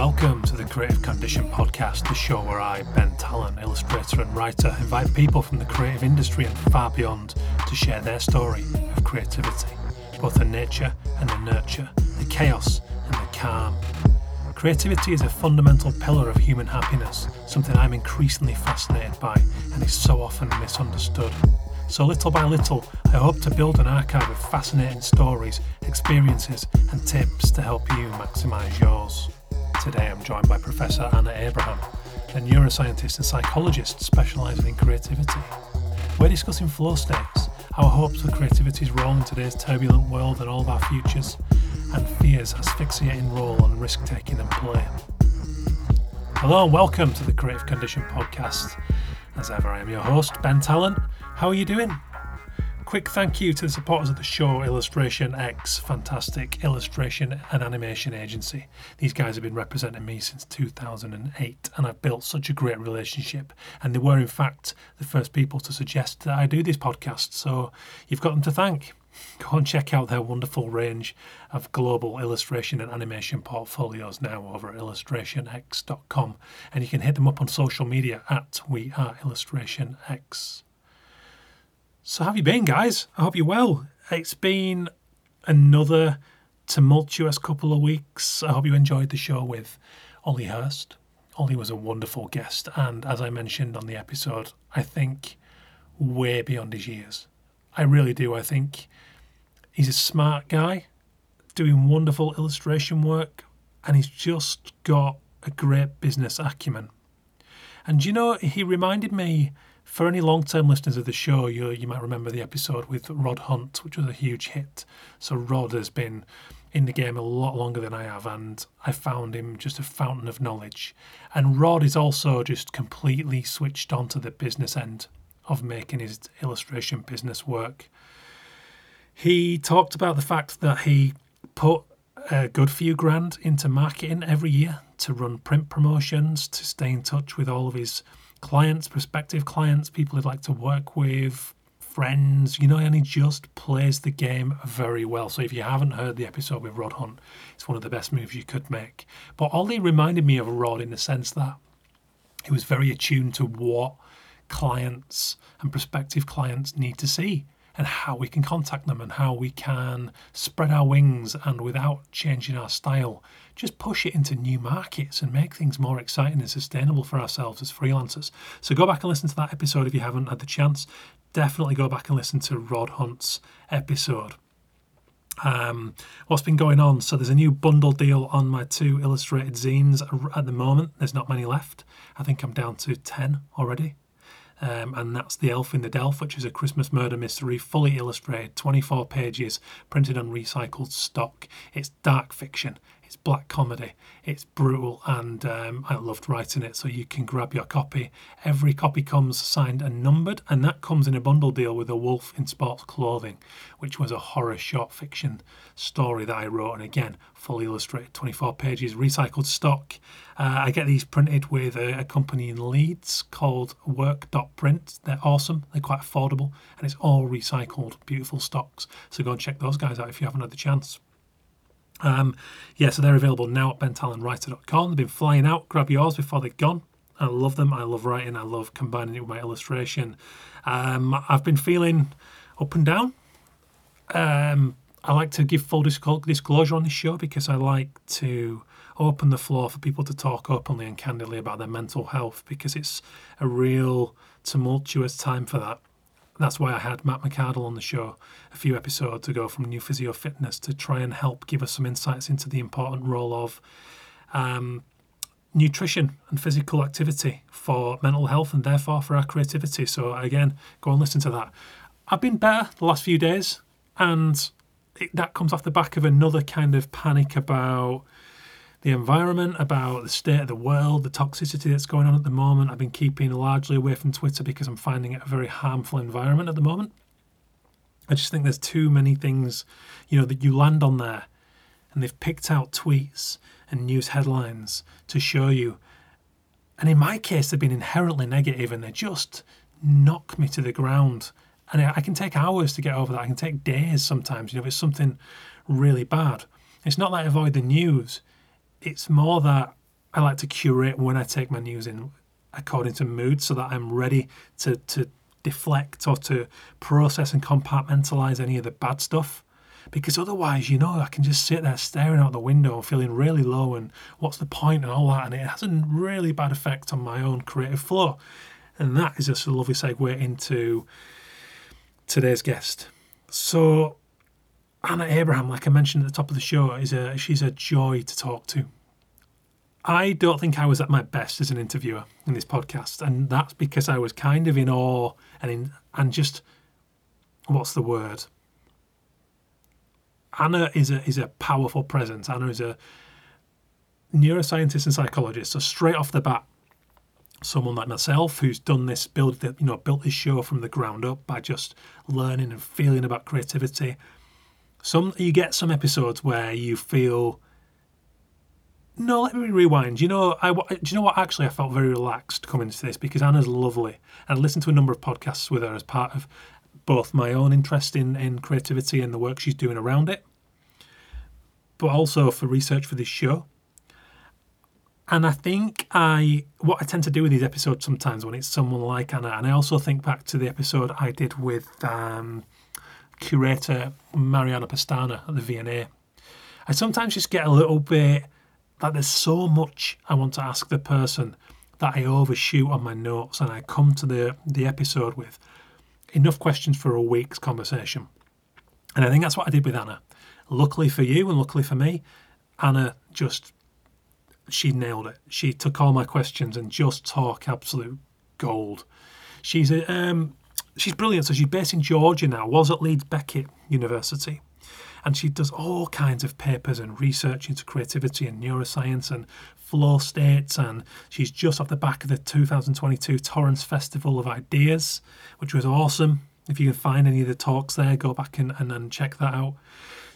Welcome to the Creative Condition Podcast, the show where I, Ben Tallon, illustrator and writer, invite people from the creative industry and far beyond to share their story of creativity, both the nature and the nurture, the chaos and the calm. Creativity is a fundamental pillar of human happiness, something I'm increasingly fascinated by and is so often misunderstood. So, little by little, I hope to build an archive of fascinating stories, experiences, and tips to help you maximise yours. Today I'm joined by Professor Anna Abraham, a neuroscientist and psychologist specialising in creativity. We're discussing flow states, our hopes for creativity's role in today's turbulent world and all of our futures, and fear's asphyxiating role on risk taking and play. Hello and welcome to the Creative Condition Podcast. As ever, I am your host, Ben Tallon. How are you doing? Quick thank you to the supporters of the show, Illustration X, fantastic illustration and animation agency. These guys have been representing me since 2008, and I've built such a great relationship. And they were, in fact, the first people to suggest that I do these podcasts, so you've got them to thank. Go and check out their wonderful range of global illustration and animation portfolios now over at illustrationx.com. And you can hit them up on social media at We Are Illustration X. So, how have you been, guys? I hope you're well. It's been another tumultuous couple of weeks. I hope you enjoyed the show with Ollie Hurst. Ollie was a wonderful guest, and as I mentioned on the episode, I think way beyond his years. I really do. I think he's a smart guy doing wonderful illustration work, and he's just got a great business acumen. And you know, he reminded me for any long term listeners of the show, you, you might remember the episode with Rod Hunt, which was a huge hit. So, Rod has been in the game a lot longer than I have, and I found him just a fountain of knowledge. And Rod is also just completely switched on to the business end of making his illustration business work. He talked about the fact that he put a good few grand into marketing every year to run print promotions, to stay in touch with all of his clients, prospective clients, people he'd like to work with, friends, you know, and he just plays the game very well. So if you haven't heard the episode with Rod Hunt, it's one of the best moves you could make. But Ollie reminded me of Rod in the sense that he was very attuned to what clients and prospective clients need to see and how we can contact them and how we can spread our wings and without changing our style, just push it into new markets and make things more exciting and sustainable for ourselves as freelancers. So go back and listen to that episode if you haven't had the chance. Definitely go back and listen to Rod Hunt's episode. Um, what's been going on? So there's a new bundle deal on my two illustrated zines at the moment. There's not many left. I think I'm down to 10 already um, and that's The Elf in the Delph, which is a Christmas murder mystery, fully illustrated, 24 pages, printed on recycled stock. It's dark fiction, it's black comedy, it's brutal, and um, I loved writing it. So you can grab your copy. Every copy comes signed and numbered, and that comes in a bundle deal with A Wolf in Sports Clothing, which was a horror short fiction story that I wrote. And again, fully illustrated, 24 pages, recycled stock. Uh, I get these printed with a, a company in Leeds called Work.print. They're awesome, they're quite affordable, and it's all recycled, beautiful stocks. So go and check those guys out if you haven't had the chance. Um, yeah, so they're available now at bentallonwriter.com. They've been flying out. Grab yours before they're gone. I love them. I love writing. I love combining it with my illustration. Um, I've been feeling up and down. Um, I like to give full disclosure on this show because I like to open the floor for people to talk openly and candidly about their mental health because it's a real tumultuous time for that. That's why I had Matt McArdle on the show a few episodes ago from New Physio Fitness to try and help give us some insights into the important role of um, nutrition and physical activity for mental health and therefore for our creativity. So, again, go and listen to that. I've been better the last few days, and it, that comes off the back of another kind of panic about the environment, about the state of the world, the toxicity that's going on at the moment. I've been keeping largely away from Twitter because I'm finding it a very harmful environment at the moment. I just think there's too many things, you know, that you land on there and they've picked out tweets and news headlines to show you. And in my case, they've been inherently negative and they just knock me to the ground. And I can take hours to get over that. I can take days sometimes, you know, if it's something really bad. It's not that I avoid the news, it's more that I like to curate when I take my news in according to mood so that I'm ready to, to deflect or to process and compartmentalize any of the bad stuff. Because otherwise, you know, I can just sit there staring out the window, feeling really low, and what's the point and all that. And it has a really bad effect on my own creative flow. And that is just a lovely segue into today's guest. So, Anna Abraham, like I mentioned at the top of the show, is a she's a joy to talk to. I don't think I was at my best as an interviewer in this podcast, and that's because I was kind of in awe and in and just what's the word? Anna is a is a powerful presence. Anna is a neuroscientist and psychologist. So straight off the bat, someone like myself who's done this, build the, you know, built this show from the ground up by just learning and feeling about creativity. Some you get some episodes where you feel no, let me rewind. You know, I do you know what? Actually, I felt very relaxed coming to this because Anna's lovely, and I listened to a number of podcasts with her as part of both my own interest in in creativity and the work she's doing around it, but also for research for this show. And I think I what I tend to do with these episodes sometimes when it's someone like Anna, and I also think back to the episode I did with um, curator Mariana Pastana at the V&A. I sometimes just get a little bit that there's so much I want to ask the person that I overshoot on my notes and I come to the, the episode with enough questions for a week's conversation. And I think that's what I did with Anna. Luckily for you and luckily for me, Anna just she nailed it. She took all my questions and just talk absolute gold. She's a, um, she's brilliant. So she's based in Georgia now. Was at Leeds Beckett University, and she does all kinds of papers and research into creativity and neuroscience and flow states. And she's just off the back of the 2022 Torrance Festival of Ideas, which was awesome. If you can find any of the talks there, go back and, and, and check that out.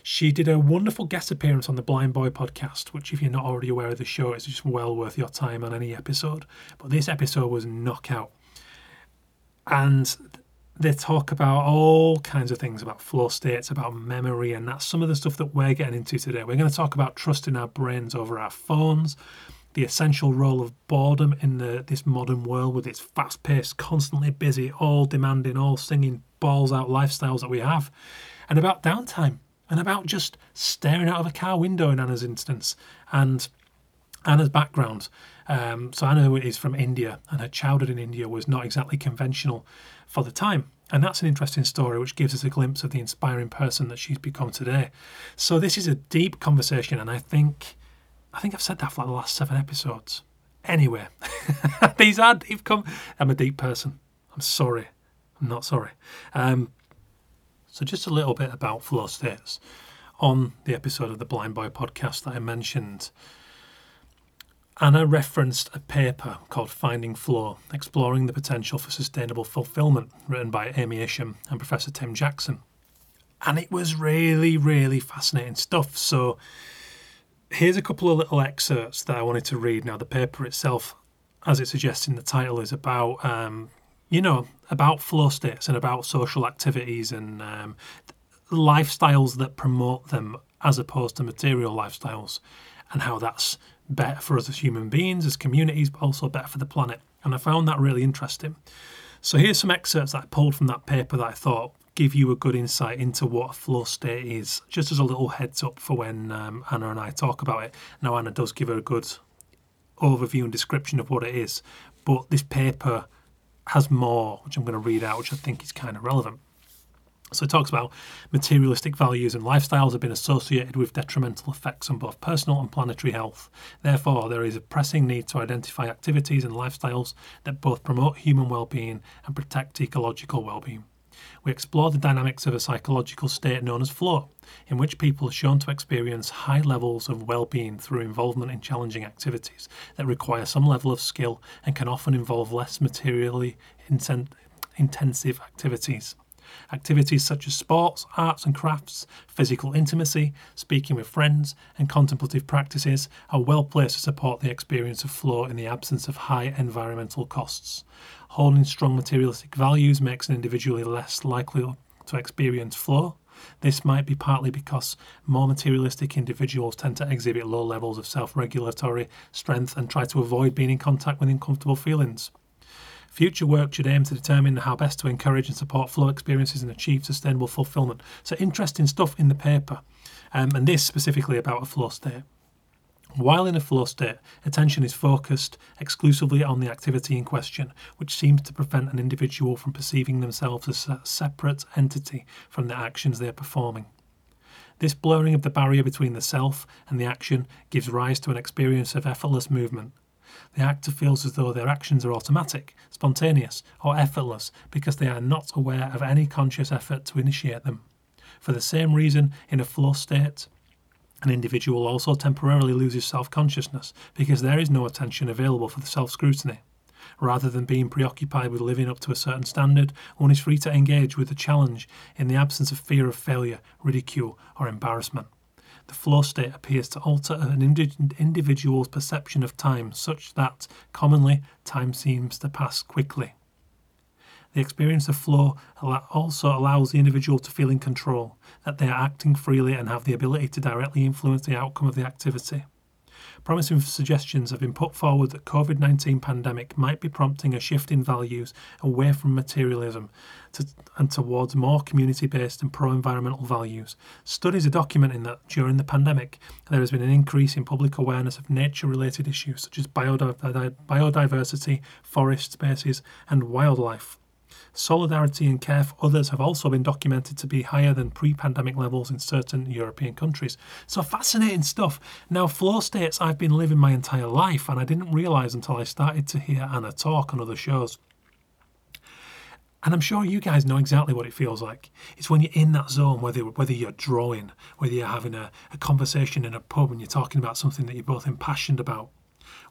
She did a wonderful guest appearance on the Blind Boy podcast, which, if you're not already aware of the show, it's just well worth your time on any episode. But this episode was knockout. And they talk about all kinds of things about flow states, about memory, and that's some of the stuff that we're getting into today. We're going to talk about trusting our brains over our phones, the essential role of boredom in the, this modern world with its fast paced, constantly busy, all demanding, all singing balls out lifestyles that we have, and about downtime and about just staring out of a car window in Anna's instance. And Anna's background. Um, so Anna is from India, and her childhood in India was not exactly conventional for the time. And that's an interesting story, which gives us a glimpse of the inspiring person that she's become today. So this is a deep conversation, and I think, I think I've said that for like the last seven episodes. Anyway, these are deep. Com- I'm a deep person. I'm sorry. I'm not sorry. Um, so just a little bit about flow states. On the episode of the Blind Boy podcast that I mentioned, Anna referenced a paper called Finding Flow, exploring the potential for sustainable fulfillment, written by Amy Isham and Professor Tim Jackson. And it was really, really fascinating stuff. So here's a couple of little excerpts that I wanted to read. Now, the paper itself, as it suggests in the title, is about, um, you know, about flow states and about social activities and um, lifestyles that promote them as opposed to material lifestyles and how that's better for us as human beings, as communities, but also better for the planet. And I found that really interesting. So here's some excerpts that I pulled from that paper that I thought give you a good insight into what a flow state is, just as a little heads up for when um, Anna and I talk about it. Now, Anna does give a good overview and description of what it is, but this paper has more, which I'm going to read out, which I think is kind of relevant. So it talks about materialistic values and lifestyles have been associated with detrimental effects on both personal and planetary health. Therefore, there is a pressing need to identify activities and lifestyles that both promote human well-being and protect ecological well-being. We explore the dynamics of a psychological state known as flow, in which people are shown to experience high levels of well-being through involvement in challenging activities that require some level of skill and can often involve less materially intensive activities. Activities such as sports, arts and crafts, physical intimacy, speaking with friends, and contemplative practices are well placed to support the experience of flow in the absence of high environmental costs. Holding strong materialistic values makes an individual less likely to experience flow, This might be partly because more materialistic individuals tend to exhibit low levels of self regulatory strength and try to avoid being in contact with uncomfortable feelings. Future work should aim to determine how best to encourage and support flow experiences and achieve sustainable fulfillment. So, interesting stuff in the paper, um, and this specifically about a flow state. While in a flow state, attention is focused exclusively on the activity in question, which seems to prevent an individual from perceiving themselves as a separate entity from the actions they are performing. This blurring of the barrier between the self and the action gives rise to an experience of effortless movement. The actor feels as though their actions are automatic, spontaneous, or effortless because they are not aware of any conscious effort to initiate them. For the same reason, in a flow state, an individual also temporarily loses self consciousness because there is no attention available for the self scrutiny. Rather than being preoccupied with living up to a certain standard, one is free to engage with the challenge in the absence of fear of failure, ridicule, or embarrassment. The flow state appears to alter an individual's perception of time such that, commonly, time seems to pass quickly. The experience of flow also allows the individual to feel in control, that they are acting freely and have the ability to directly influence the outcome of the activity. Promising suggestions have been put forward that COVID-19 pandemic might be prompting a shift in values away from materialism to, and towards more community-based and pro-environmental values. Studies are documenting that during the pandemic, there has been an increase in public awareness of nature-related issues such as biodiversity, forest spaces, and wildlife. Solidarity and care for others have also been documented to be higher than pre pandemic levels in certain European countries. So, fascinating stuff. Now, flow states I've been living my entire life, and I didn't realise until I started to hear Anna talk on other shows. And I'm sure you guys know exactly what it feels like. It's when you're in that zone, whether whether you're drawing, whether you're having a, a conversation in a pub and you're talking about something that you're both impassioned about,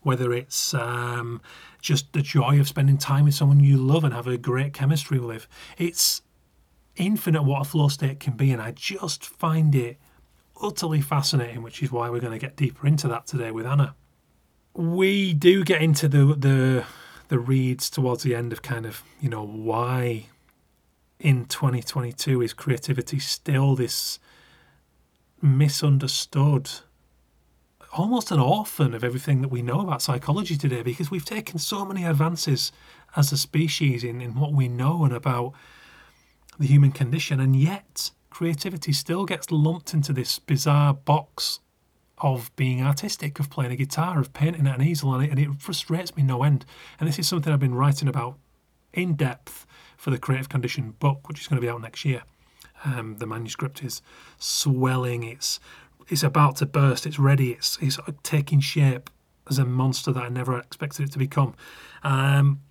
whether it's um, just the joy of spending time with someone you love and have a great chemistry with. It's infinite what a flow state can be, and I just find it utterly fascinating, which is why we're going to get deeper into that today with Anna. We do get into the the the reads towards the end of kind of you know why in 2022 is creativity still this misunderstood almost an orphan of everything that we know about psychology today because we've taken so many advances as a species in, in what we know and about the human condition, and yet creativity still gets lumped into this bizarre box of being artistic, of playing a guitar, of painting at an easel, and it, and it frustrates me no end. And this is something I've been writing about in depth for the Creative Condition book, which is going to be out next year. Um, the manuscript is swelling, it's it's about to burst. It's ready. It's it's taking shape as a monster that I never expected it to become. Um,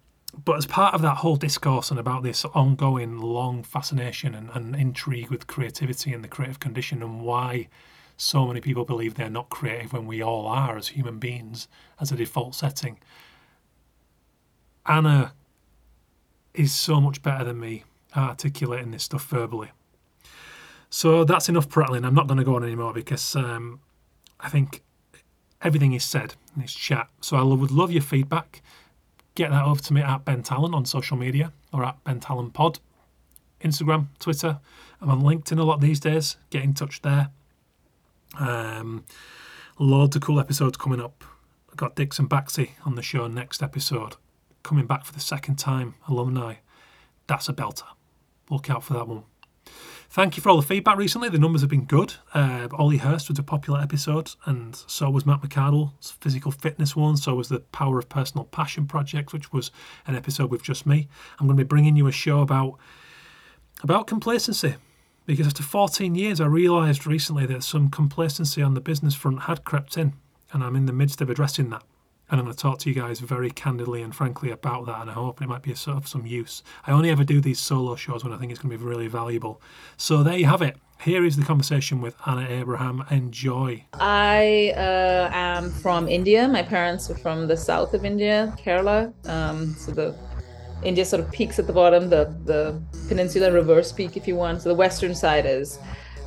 but as part of that whole discourse and about this ongoing long fascination and, and intrigue with creativity and the creative condition and why so many people believe they're not creative when we all are as human beings as a default setting. Anna is so much better than me articulating this stuff verbally. So that's enough prattling. I'm not going to go on anymore because um, I think everything is said in this chat. So I would love your feedback. Get that over to me at Ben Tallon on social media or at Ben Tallon Pod, Instagram, Twitter. I'm on LinkedIn a lot these days. Get in touch there. Um, loads of cool episodes coming up. I've got Dixon Baxi on the show next episode. Coming back for the second time, alumni. That's a belter. Look out for that one. Thank you for all the feedback recently. The numbers have been good. Uh, Ollie Hurst was a popular episode, and so was Matt McArdle's physical fitness one. So was the Power of Personal Passion project, which was an episode with just me. I'm going to be bringing you a show about about complacency because after 14 years, I realised recently that some complacency on the business front had crept in, and I'm in the midst of addressing that and I'm going to talk to you guys very candidly and frankly about that, and I hope it might be sort of some use. I only ever do these solo shows when I think it's going to be really valuable. So there you have it. Here is the conversation with Anna Abraham. Enjoy. I uh, am from India. My parents are from the south of India, Kerala. Um, so the India sort of peaks at the bottom, the the peninsula reverse peak, if you want. So the western side is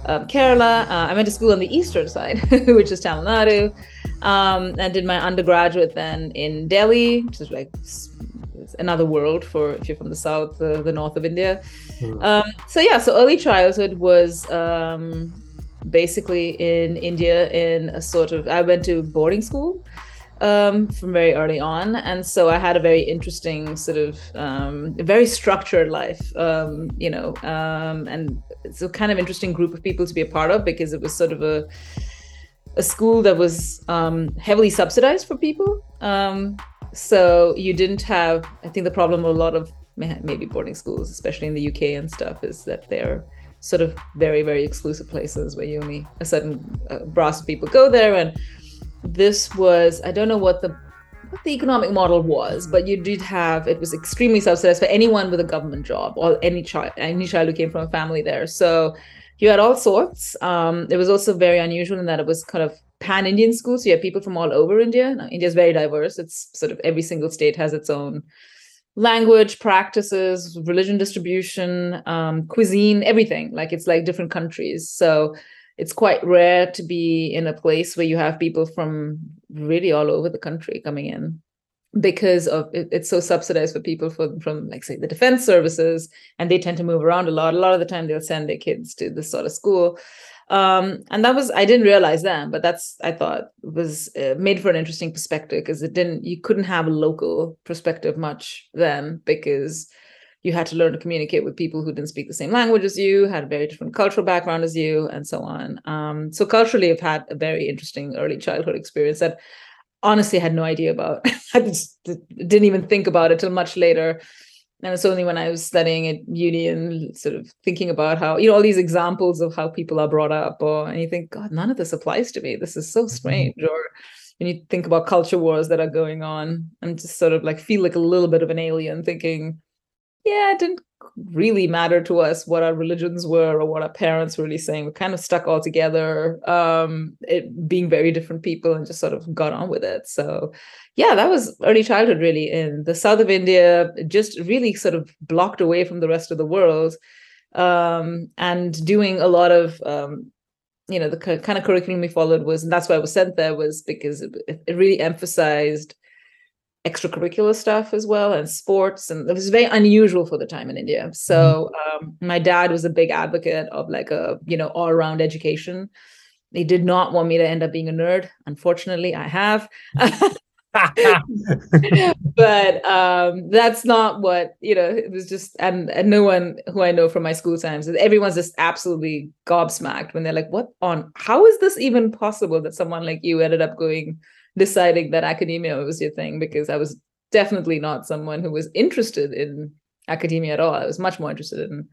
um, Kerala. Uh, I went to school on the eastern side, which is Tamil Nadu, um, and did my undergraduate then in Delhi, which is like another world for if you're from the south, the, the north of India. Mm. Um, so yeah, so early childhood was um, basically in India in a sort of I went to boarding school um, from very early on, and so I had a very interesting sort of um, very structured life, um, you know, um, and it's a kind of interesting group of people to be a part of because it was sort of a a school that was um, heavily subsidized for people. Um, so you didn't have, I think the problem with a lot of maybe boarding schools, especially in the UK and stuff, is that they're sort of very, very exclusive places where you only a certain uh, brass of people go there. And this was, I don't know what the what the economic model was, but you did have it was extremely subsidized for anyone with a government job or any child, any child who came from a family there. So you had all sorts. Um, it was also very unusual in that it was kind of pan Indian school. So you had people from all over India. Now, India is very diverse. It's sort of every single state has its own language, practices, religion distribution, um, cuisine, everything. Like it's like different countries. So it's quite rare to be in a place where you have people from really all over the country coming in because of it, it's so subsidized for people from from like say the defense services and they tend to move around a lot. A lot of the time they'll send their kids to this sort of school. Um, and that was i didn't realize that but that's i thought was uh, made for an interesting perspective because it didn't you couldn't have a local perspective much then because you had to learn to communicate with people who didn't speak the same language as you had a very different cultural background as you and so on. Um, so culturally i've had a very interesting early childhood experience that honestly had no idea about. I just didn't even think about it till much later. And it's only when I was studying at uni and sort of thinking about how, you know, all these examples of how people are brought up, or and you think, God, none of this applies to me. This is so mm-hmm. strange. Or when you think about culture wars that are going on I'm just sort of like feel like a little bit of an alien thinking, yeah, it didn't really matter to us what our religions were or what our parents were really saying. We kind of stuck all together, um, it being very different people and just sort of got on with it. So yeah, that was early childhood really in the south of India, just really sort of blocked away from the rest of the world. Um, and doing a lot of um, you know the kind of curriculum we followed was and that's why i was sent there was because it, it really emphasized extracurricular stuff as well and sports and it was very unusual for the time in india. So mm-hmm. um, my dad was a big advocate of like a you know all around education. He did not want me to end up being a nerd unfortunately i have. But um, that's not what you know it was just and, and no one who i know from my school times everyone's just absolutely gobsmacked when they're like what on how is this even possible that someone like you ended up going deciding that academia was your thing because I was definitely not someone who was interested in academia at all. I was much more interested in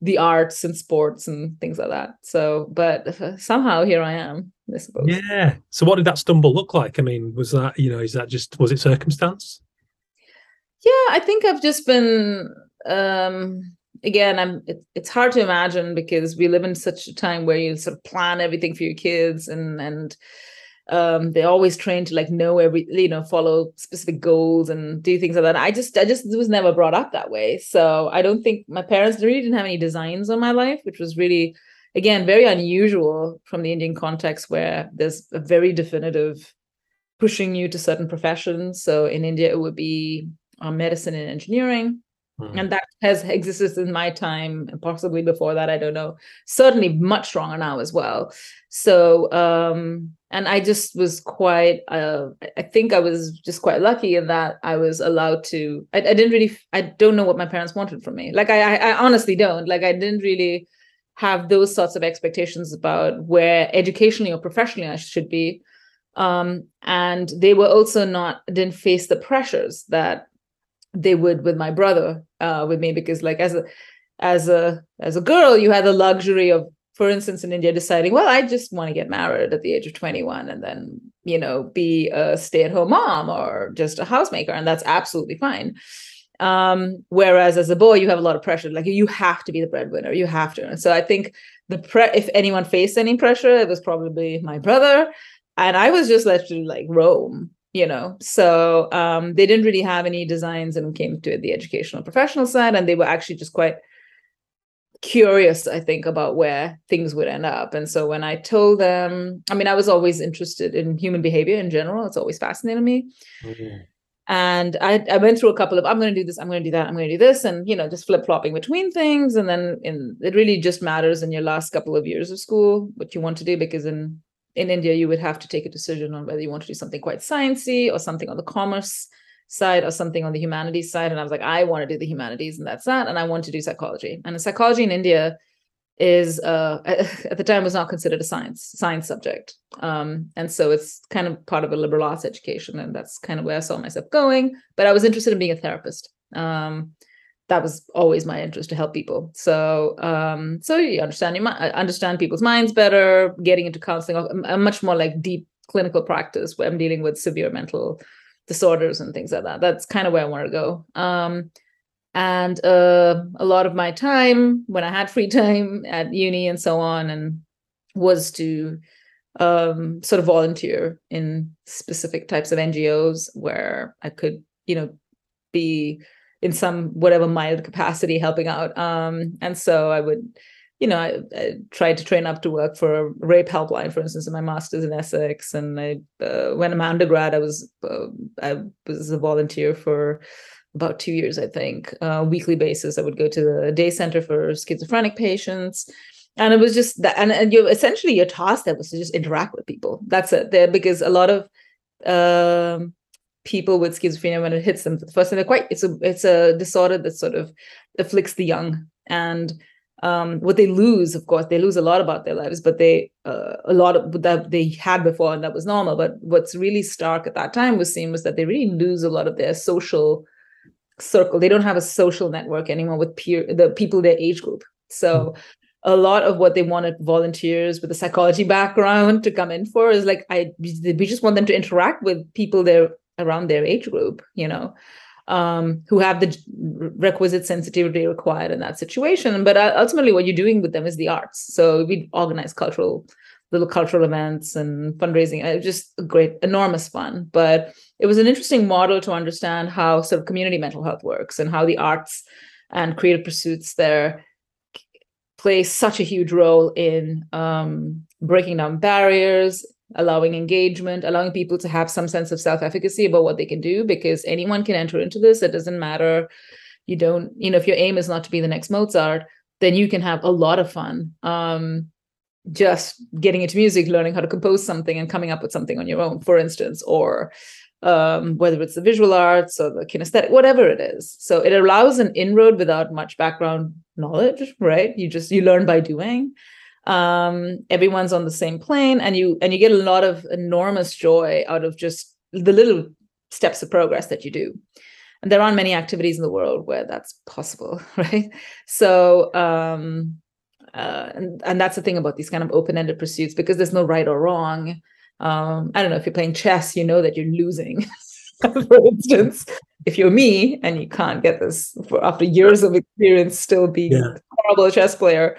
the arts and sports and things like that. So, but somehow here I am, I suppose. Yeah. So, what did that stumble look like? I mean, was that, you know, is that just, was it circumstance? Yeah, I think I've just been, um, again, I'm, it, it's hard to imagine because we live in such a time where you sort of plan everything for your kids and, and, um they're always trained to like know every you know follow specific goals and do things like that. I just i just was never brought up that way. So i don't think my parents really didn't have any designs on my life which was really again very unusual from the indian context where there's a very definitive pushing you to certain professions. So in india it would be um, medicine and engineering. Mm-hmm. and that has existed in my time and possibly before that i don't know. Certainly much stronger now as well. So um and i just was quite uh, i think i was just quite lucky in that i was allowed to I, I, didn't really i don't know what my parents wanted from me. Like I, I honestly don't. Like i didn't really have those sorts of expectations about where educationally or professionally i should be. Um, and they were also not didn't face the pressures that they would with my brother uh, with me because like as a as a as a girl you had the luxury of for instance, in India, deciding, well, I just want to get married at the age of 21 and then, you know, be a stay at home mom or just a housemaker. And that's absolutely fine. Um, whereas as a boy, you have a lot of pressure. Like you have to be the breadwinner. You have to. And so I think the pre- if anyone faced any pressure, it was probably my brother. And I was just left to like roam, you know. So um, they didn't really have any designs and came to the educational professional side. And they were actually just quite curious i think about where things would end up. And so when i told them i mean i was always interested in human behavior in general. It's always fascinated me. Mm-hmm. and I, I went through a couple of i'm going to do this i'm going to do that i'm going to do this and you know just flip-flopping between things. And then in it really just matters in your last couple of years of school what you want to do because in in india you would have to take a decision on whether you want to do something quite sciencey or something on the commerce side or something on the humanities side and i was like i want to do the humanities and that's that and i want to do psychology. And psychology in india is uh, at the time was not considered a science science subject. Um, and so it's kind of part of a liberal arts education and that's kind of where i saw myself going but i was interested in being a therapist. Um, that was always my interest to help people. So um, so you understand you might understand people's minds better getting into counseling a much more like deep clinical practice where i'm dealing with severe mental disorders and things like that. That's kind of where i want to go. Um, and uh, a lot of my time when i had free time at uni and so on and was to um, sort of volunteer in specific types of ngos where i could you know be in some whatever mild capacity helping out. Um, and so i would you know I, I, tried to train up to work for a rape helpline for instance in my master's in essex and i uh, when i'm undergrad i was uh, i was a volunteer for about two years, I think, uh, weekly basis. I would go to the day center for schizophrenic patients. And it was just that, and, and you essentially your task that was to just interact with people. That's it. There because a lot of um, people with schizophrenia, when it hits them for the first time, they're quite. It's a it's a disorder that sort of afflicts the young, and um, what they lose, of course, they lose a lot about their lives, but they uh, a lot of that they had before, and that was normal. But what's really stark at that time was seen was that they really lose a lot of their social circle they don't have a social network anymore with peer the people their age group so hmm. a lot of what they wanted volunteers with a psychology background to come in for is like i we just want them to interact with people there around their age group you know um, who have the requisite sensitivity required in that situation but uh, ultimately what you're doing with them is the arts so we organize cultural little cultural events and fundraising. It was just a great, enormous fun. But it was an interesting model to understand how sort of community mental health works and how the arts and creative pursuits there play such a huge role in um, breaking down barriers, allowing engagement, allowing people to have some sense of self-efficacy about what they can do, because anyone can enter into this. It doesn't matter. You don't, you know, if your aim is not to be the next Mozart, then you can have a lot of fun. Um, just getting into music, learning how to compose something and coming up with something on your own, for instance, or um, whether it's the visual arts or the kinesthetic, whatever it is. So it allows an inroad without much background knowledge, right? You just you learn by doing. Um, everyone's on the same plane, and you and you get a lot of enormous joy out of just the little steps of progress that you do. And there aren't many activities in the world where that's possible, right? So um, uh, and, and that's the thing about these kind of open-ended pursuits because there's no right or wrong um, i don't know if you're playing chess you know that you're losing for instance if you're me and you can't get this for after years of experience still being yeah. a horrible chess player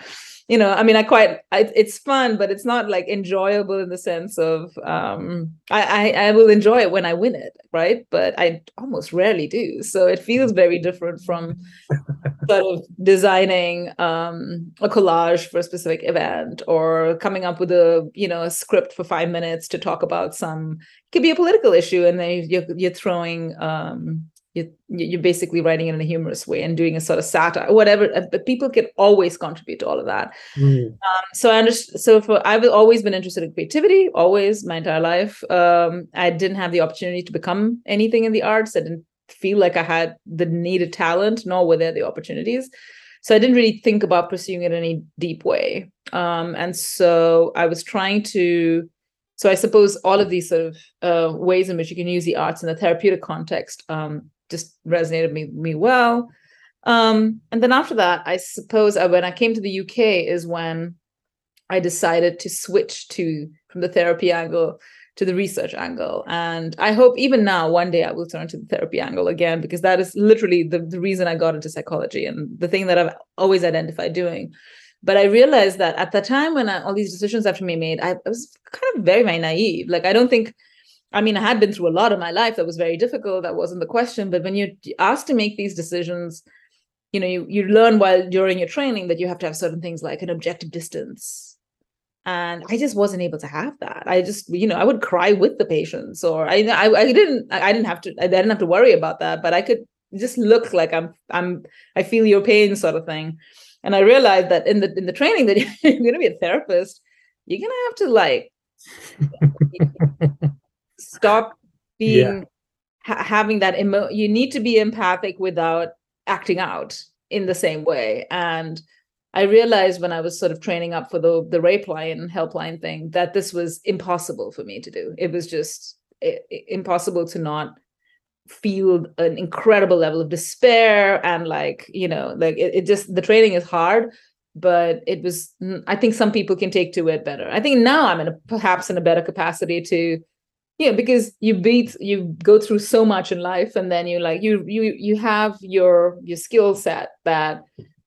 you know i mean i quite I, it's fun but it's not like enjoyable in the sense of um I, I, I will enjoy it when i win it right? But i almost rarely do. So it feels very different from sort of designing um a collage for a specific event or coming up with a you know a script for five minutes to talk about some it could be a political issue and then you're, you're throwing um you, you're basically writing it in a humorous way and doing a sort of satire, whatever. Uh, but people can always contribute to all of that. Mm. Um, so I understand. So for I've always been interested in creativity, always my entire life. Um, I didn't have the opportunity to become anything in the arts. I didn't feel like I had the needed talent, nor were there the opportunities. So I didn't really think about pursuing it in any deep way. Um, and so I was trying to so I suppose all of these sort of uh, ways in which you can use the arts in a therapeutic context um, just resonated me me well. Um, and then after that, I suppose I, uh, when I came to the UK is when I decided to switch to from the therapy angle to the research angle. And I hope even now, one day I will turn to the therapy angle again, because that is literally the, the reason I got into psychology and the thing that I've always identified doing. But I realized that at the time when I, all these decisions have to be made, I, I was kind of very, very naive. Like I don't think I mean, I had been through a lot of my life that was very difficult. That wasn't the question. But when you're asked to make these decisions, you know, you, you learn while during your training that you have to have certain things like an objective distance, and i just wasn't able to have that i just you know i would cry with the patients or i i, I didn't I, didn't have to i didn't have to worry about that but i could just look like i'm i'm i feel your pain sort of thing and i realized that in the in the training that you're going to be a therapist you're going to have to like stop being yeah. ha- having that emo you need to be empathic without acting out in the same way and I realized when I was sort of training up for the the rape line helpline thing that this was impossible for me to do. It was just it, it, impossible to not feel an incredible level of despair and like you know like it, it just the training is hard but it was i think some people can take to it better i think now i'm in a perhaps in a better capacity to know because you beat you go through so much in life and then you like you you you have your your skill set that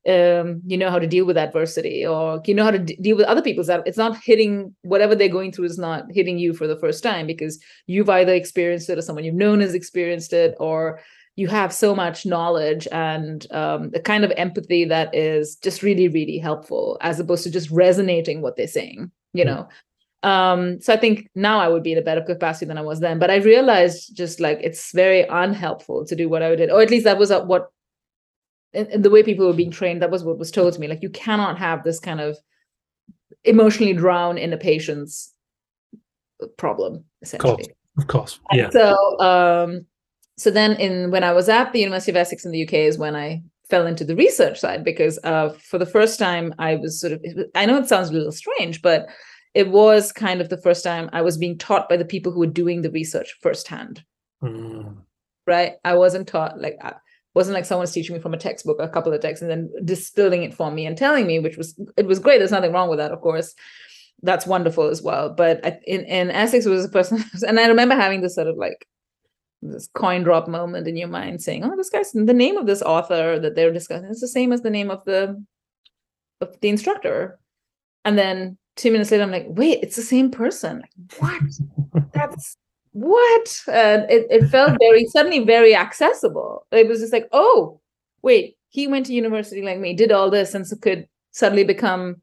um, you know how to deal with adversity or you know how to d- deal with other people's it's not hitting whatever they're going through is not hitting you for the first time because you've either experienced it or someone you've known has experienced it or you have so much knowledge and um, the kind of empathy that is just really really helpful as opposed to just resonating what they're saying you know um so i think now i would be in a better capacity than i was then but i realized just like it's very unhelpful to do what i did or at least that was what and the way people were being trained that was what was told to me like you cannot have this kind of emotionally drown in a patient's problem essentially of course, of course. yeah so um so then in when i was at the university of essex in the uk is when i fell into the research side because uh for the first time i was sort of i know it sounds a little strange but it was kind of the first time i was being taught by the people who were doing the research firsthand. Mm. right? I wasn't taught like I wasn't like someone's teaching me from a textbook a couple of texts and then distilling it for me and telling me which was it was great. There's nothing wrong with that of course. That's wonderful as well. But in, in essex was a person and i remember having this sort of like this coin drop moment in your mind saying oh this guy's the name of this author that they're discussing is the same as the name of the of the instructor. And then two minutes later i'm like wait it's the same person like, what that's what? And it, it felt very suddenly very accessible. It was just like, oh, wait, he went to university like me, did all this, and so could suddenly become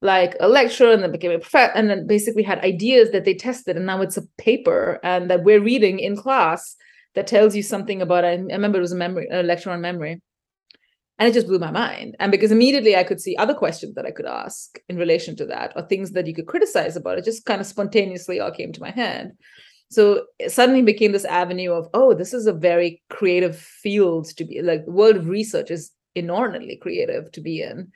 like a lecturer and then became a professor and then basically had ideas that they tested and now it's a paper and that we're reading in class that tells you something about I remember it was a memory a lecture on memory and it just blew my mind. And because immediately i could see other questions that i could ask in relation to that or things that you could criticize about. It just kind of spontaneously all came to my head. So it suddenly became this avenue of oh this is a very creative field to be like the world of research is inordinately creative to be in.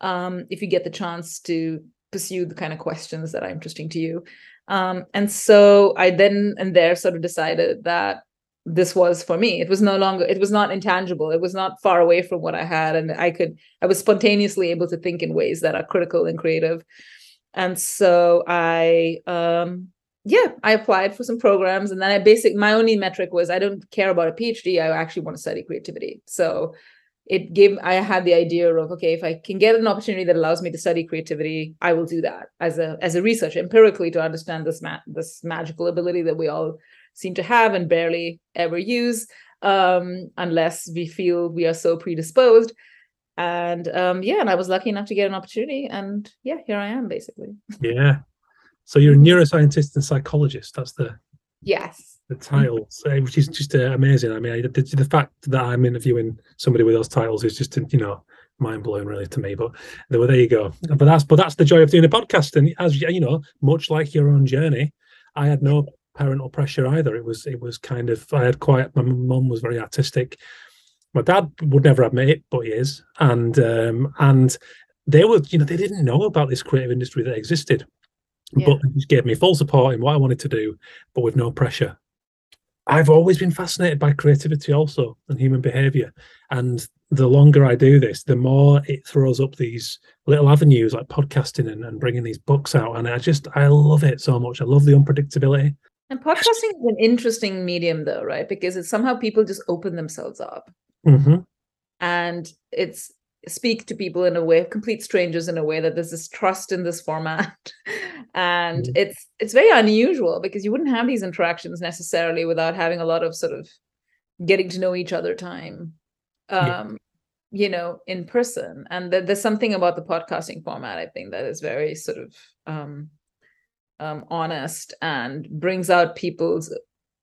Um, if you get the chance to pursue the kind of questions that are interesting to you. Um, and so i then and there sort of decided that this was for me it was no longer it was not intangible it was not far away from what i had and i could i was spontaneously able to think in ways that are critical and creative and so i um yeah, I applied for some programs and then I basic my only metric was I don't care about a PhD. I actually want to study creativity. So it gave I had the idea of okay, if I can get an opportunity that allows me to study creativity, I will do that as a as a researcher empirically to understand this ma- this magical ability that we all seem to have and barely ever use um, unless we feel we are so predisposed. And um, yeah, and I was lucky enough to get an opportunity, and yeah, here I am basically. Yeah, so you're a neuroscientist and psychologist. That's the yes the titles, which is just uh, amazing. I mean, the, the, fact that I'm interviewing somebody with those titles is just you know mind blowing really to me. But well, there you go. But that's but that's the joy of doing a podcast. And as you know, much like your own journey, I had no parental pressure either. It was it was kind of I had quite. My mum was very artistic. My dad would never admit it, but he is. And um, and they were you know they didn't know about this creative industry that existed yeah. but just gave me full support in what I wanted to do, but with no pressure. I've always been fascinated by creativity also and human behavior. And the longer I do this, the more it throws up these little avenues like podcasting and, and bringing these books out. And I just, I love it so much. I love the unpredictability. And podcasting is an interesting medium though, right? Because it's somehow people just open themselves up. Mm-hmm. And it's speak to people in a way complete strangers in a way that there's this trust in this format and mm-hmm. it's it's very unusual because you wouldn't have these interactions necessarily without having a lot of sort of getting to know each other time um yeah. you know in person and th- there's something about the podcasting format i think that is very sort of um, um, honest and brings out people's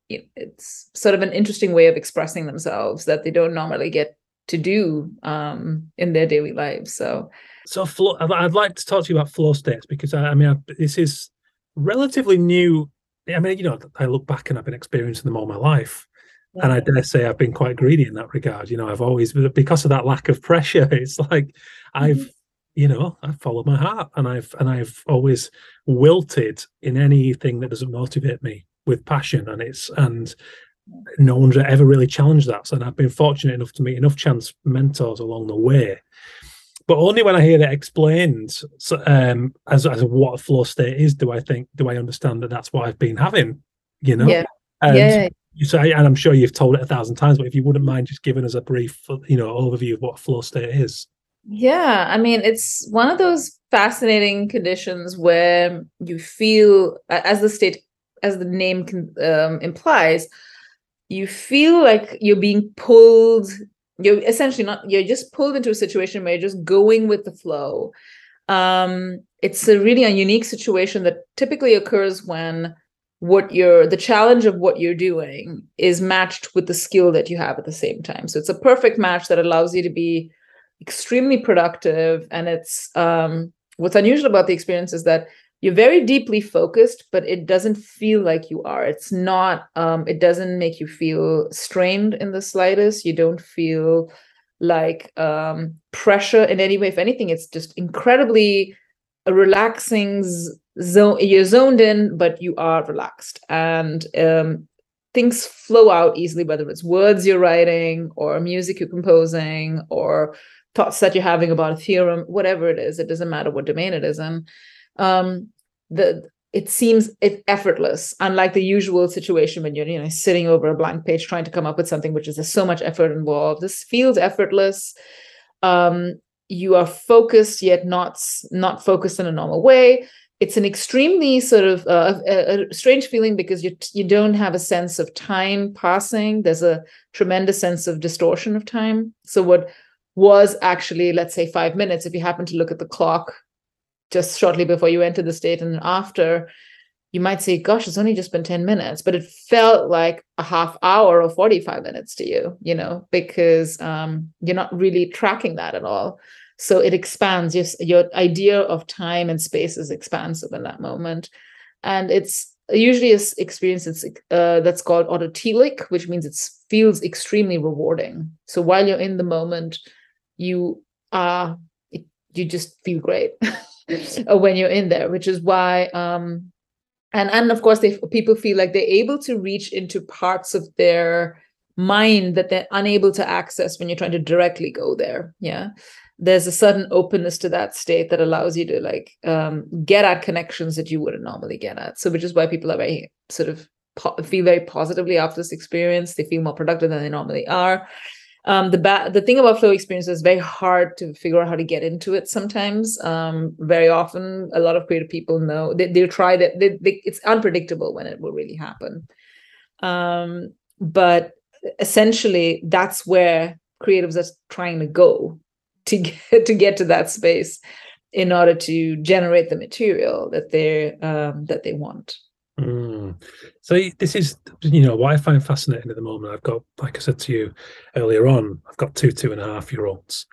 it's sort of an interesting way of expressing themselves that they don't normally get to do um, in their daily lives so so flow, i'd like to talk to you about flow states because i, I mean I, this is relatively new i mean you know i look back and i've been experiencing them all my life and I dare say I've been quite greedy in that regard. You know, I've always because of that lack of pressure. It's like I've, mm-hmm. You know, I've followed my heart, and I've and I've always wilted in anything that doesn't motivate me with passion, and it's and no one's ever really challenged that. So I've been fortunate enough to meet enough chance mentors along the way. But only when I hear it explained um, as as what a flow state is, do I think do I understand that that's what I've been having. You know, yeah, and yeah you say, and I'm sure you've told it a thousand times, but if you wouldn't mind just giving us a brief, you know, overview of what a flow state is. Yeah, I mean, it's one of those fascinating conditions where you feel, as the state, as the name can, um, implies, you feel like you're being pulled. You're essentially not. You're just pulled into a situation where you're just going with the flow. Um, it's a really a unique situation that typically occurs when what you're the challenge of what you're doing is matched with the skill that you have at the same time so it's a perfect match that allows you to be extremely productive and it's um, what's unusual about the experience is that you're very deeply focused but it doesn't feel like you are. It's not um, it doesn't make you feel strained in the slightest. You don't feel like um, pressure in any way. If anything it's just incredibly relaxing zone you're zoned in but you are relaxed. And um, things flow out easily whether it's words you're writing or music you're composing or thoughts that you're having about a theorem whatever it is it doesn't matter what domain it is in um, the it seems it effortless unlike the usual situation when you're you know sitting over a blank page trying to come up with something which is there's so much effort involved this feels effortless um, you are focused yet not not focused in a normal way it's an extremely sort of uh, a, a, strange feeling because you you don't have a sense of time passing. There's a tremendous sense of distortion of time. So what was actually, let's say, five minutes, if you happen to look at the clock just shortly before you enter the state and after, you might say, "Gosh, it's only just been ten minutes," but it felt like a half hour or forty-five minutes to you, you know, because um, you're not really tracking that at all. So it expands your, your idea of time and space is expansive in that moment. And it's usually an experience it's, uh, that's called autotelic which means it feels extremely rewarding. So while you're in the moment you are you just feel great when you're in there which is why um and and of course they people feel like they're able to reach into parts of their mind that they're unable to access when you're trying to directly go there yeah there's a certain openness to that state that allows you to like um, get at connections that you wouldn't normally get at. So, which is why people are very sort of po- feel very positively after this experience. They feel more productive than they normally are. Um, the ba- the thing about flow experience is very hard to figure out how to get into it. Sometimes, um, very often, a lot of creative people know they they try that. They, they, it's unpredictable when it will really happen. Um, but essentially, that's where creatives are trying to go to get to get to that space in order to generate the material that they um, that they want. Mm. So this is, you know, what I find fascinating at the moment. I've got, like I said to you earlier on, I've got two two and a half year olds,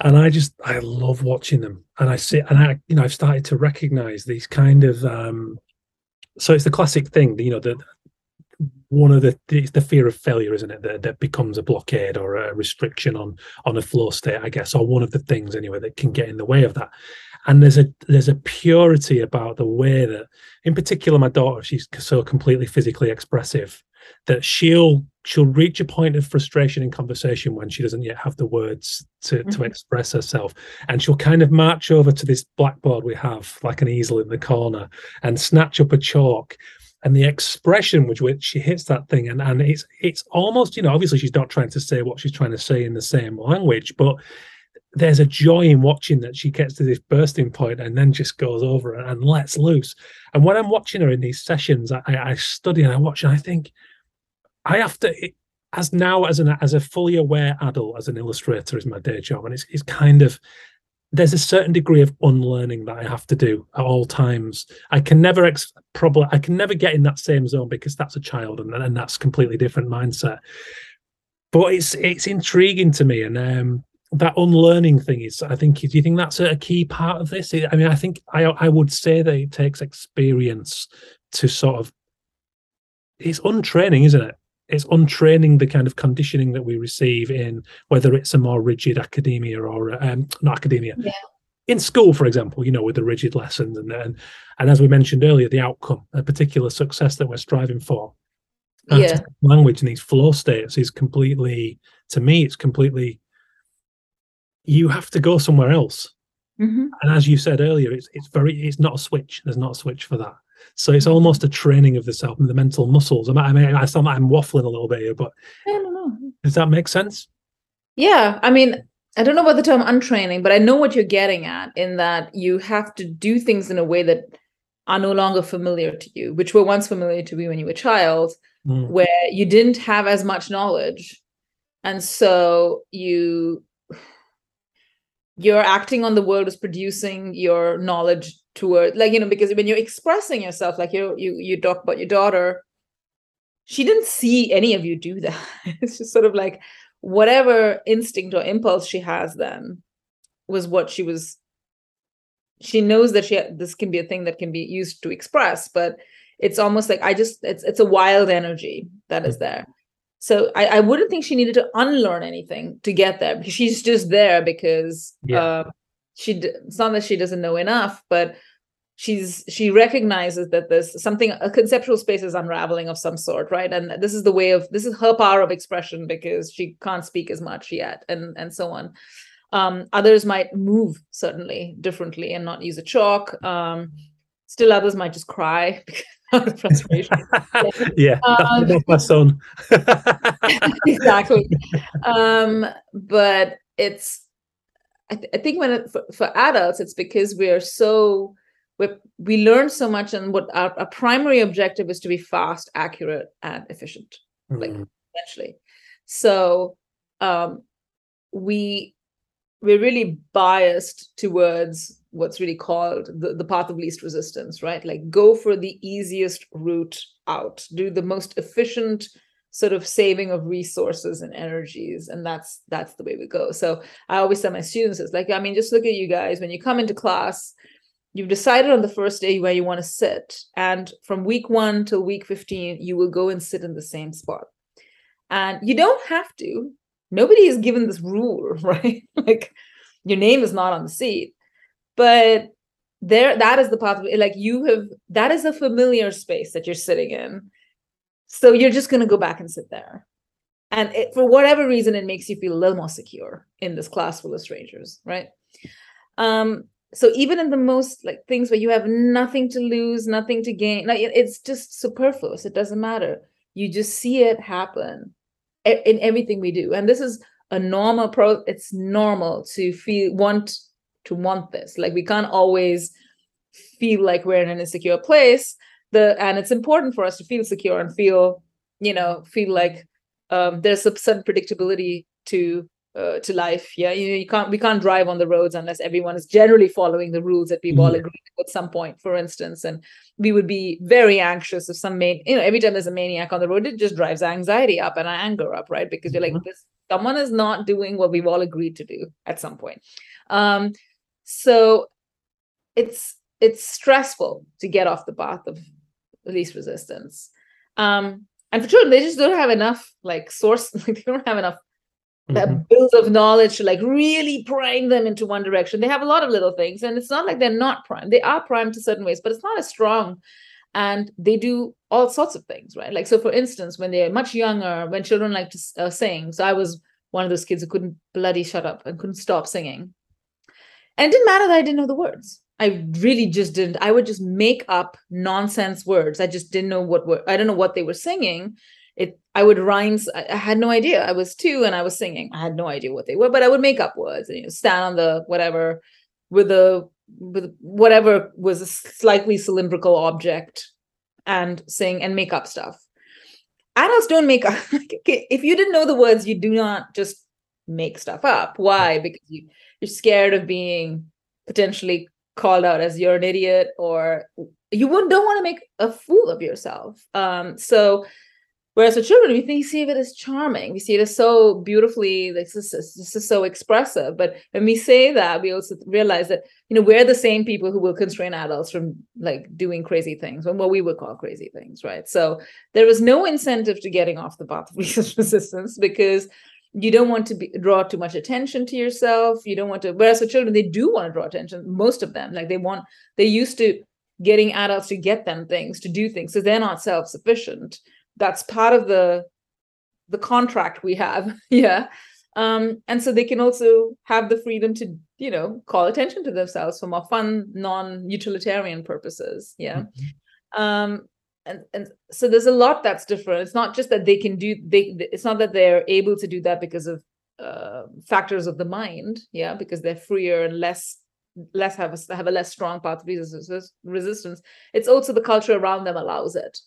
and I just I love watching them. And I see, and I, you know, I've started to recognize these kind of. um So it's the classic thing, you know, that one of the it's the fear of failure, isn't it, that, that becomes a blockade or a restriction on on a flow state, I guess, or one of the things anyway that can get in the way of that. And there's a there's a purity about the way that, in particular, my daughter, she's so completely physically expressive that she'll she'll reach a point of frustration in conversation when she doesn't yet have the words to, mm-hmm. to express herself and she'll kind of march over to this blackboard we have like an easel in the corner and snatch up a chalk and the expression with which she hits that thing and and it's it's almost you know obviously she's not trying to say what she's trying to say in the same language but there's a joy in watching that she gets to this bursting point and then just goes over and lets loose and when i'm watching her in these sessions i, I study and i watch and i think i have to as now as an as a fully aware adult as an illustrator is my day job and it's, it's kind of there's a certain degree of unlearning that I have to do at all times. I can never ex- probably I can never get in that same zone because that's a child and, and that's completely different mindset. But it's it's intriguing to me, and um, that unlearning thing is. I think. Do you think that's a key part of this? I mean, I think I I would say that it takes experience to sort of. It's untraining, isn't it? it's untraining the kind of conditioning that we receive in whether it's a more rigid academia or um, not academia yeah. in school for example you know with the rigid lessons and, and and as we mentioned earlier the outcome a particular success that we're striving for yeah. language and these flow states is completely to me it's completely you have to go somewhere else mm-hmm. and as you said earlier it's it's very it's not a switch there's not a switch for that so it's almost a training of the self and the mental muscles. I mean, I sound like I'm waffling a little bit here, but does that make sense? Yeah, I mean, I don't know about the term untraining, but I know what you're getting at in that you have to do things in a way that are no longer familiar to you, which were once familiar to you when you were a child, mm. where you didn't have as much knowledge. And so you you're acting on the world is producing your knowledge toward like you know because when you're expressing yourself like you you you talk about your daughter she didn't see any of you do that. It's just sort of like whatever instinct or impulse she has then was what she was she knows that she this can be a thing that can be used to express but it's almost like i just it's it's a wild energy that is mm. there so I, I wouldn't think she needed to unlearn anything to get there because she's just there because yeah. uh, she it's not that she doesn't know enough but she's she recognizes that there's something a conceptual space is unraveling of some sort right? And this is the way of this is her power of expression because she can't speak as much yet and and so on. Um others might move certainly differently and not use a chalk. Um still others might just cry of frustration. Yeah, um, my son. Exactly. Um but it's I, th- I think when it, for, for adults it's because we're so we we learn so much and what our, our, primary objective is to be fast accurate and efficient mm-hmm. like essentially so um we we're really biased towards what's really called the, the path of least resistance right? Like go for the easiest route out. Do the most efficient sort of saving of resources and energies and that's that's the way we go. So i always tell my students it's like i mean just look at you guys. When you come into class you've decided on the first day where you want to sit and from week 1 till week 15 you will go and sit in the same spot. And you don't have to. Nobody is given this rule right? Like your name is not on the seat but there that is the path like you have that is a familiar space that you're sitting in. So you're just going to go back and sit there. And it, for whatever reason it makes you feel a little more secure in this class full of strangers right? Um so even in the most like things where you have nothing to lose nothing to gain like it's just superfluous. It doesn't matter. You just see it happen in everything we do. And this is a normal pro it's normal to feel want to want this like we can't always feel like we're in an insecure place the and it's important for us to feel secure and feel you know feel like um, there's a certain predictability to uh, to life. Yeah, you, you can't we can't drive on the roads unless everyone is generally following the rules that we've mm-hmm. all agreed to at some point, for instance. And we would be very anxious if some man, you know, every time there's a maniac on the road, it just drives anxiety up and anger up, right? Because you're like, mm-hmm. this someone is not doing what we've all agreed to do at some point. Um, so it's it's stressful to get off the path of least resistance. Um, and for children, they just don't have enough like source, like they don't have enough that mm-hmm. build of knowledge to like really prime them into one direction. They have a lot of little things, and it's not like they're not primed. They are primed to certain ways, but it's not as strong. And they do all sorts of things, right? Like, so for instance, when they're much younger, when children like to uh, sing, so I was one of those kids who couldn't bloody shut up and couldn't stop singing. And it didn't matter that I didn't know the words. I really just didn't. I would just make up nonsense words. I just didn't know what were, I don't know what they were singing it i would rhyme i had no idea i was two and i was singing i had no idea what they were but i would make up words and you know stand on the whatever with the with whatever was a slightly cylindrical object and sing and make up stuff adults don't make up. if you didn't know the words you do not just make stuff up why because you, you're scared of being potentially called out as you're an idiot or you don't want to make a fool of yourself. Um, so whereas for children we think see it as charming. We see it as so beautifully this is, this is so expressive. But when we say that we also realize that you know we're the same people who will constrain adults from like doing crazy things and what we would call crazy things right? So there is no incentive to getting off the path of resistance because you don't want to be, draw too much attention to yourself. You don't want to whereas for children they do want to draw attention most of them. Like they want they're used to getting adults to get them things to do things. So they're not self-sufficient. That's part of the the contract we have. Yeah. Um and so they can also have the freedom to you know call attention to themselves for more fun non-utilitarian purposes. Yeah. Mm-hmm. um and and so there's a lot that's different. It's not just that they can do they it's not that they're able to do that because of uh, factors of the mind yeah because they're freer and less less have a, have a less strong path of resistance resistance. It's also the culture around them allows it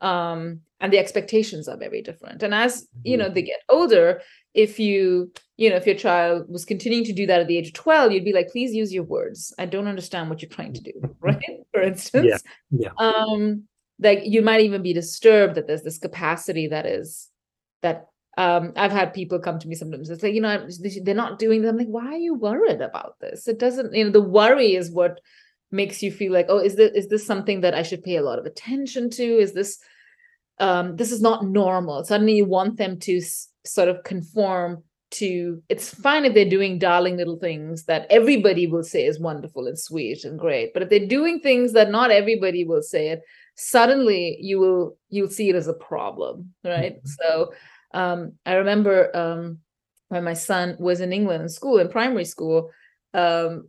um and the expectations are very different. And as you know they mm-hmm. get older if you you know if your child was continuing to do that at the age of 12 you'd be like please use your words. I don't understand what you're trying to do right for instance. Yeah, yeah. um like you might even be disturbed that there's this capacity that is that um, I've had people come to me sometimes. It's like, you know, they're not doing that. I'm like, why are you worried about this? It doesn't, you know, the worry is what makes you feel like, oh, is this is this something that I should pay a lot of attention to? Is this um, this is not normal? Suddenly you want them to s- sort of conform to it's fine if they're doing darling little things that everybody will say is wonderful and sweet and great. But if they're doing things that not everybody will say it, suddenly you will you'll see it as a problem right? Mm-hmm. so um, i remember um, when my son was in england in school in primary school um,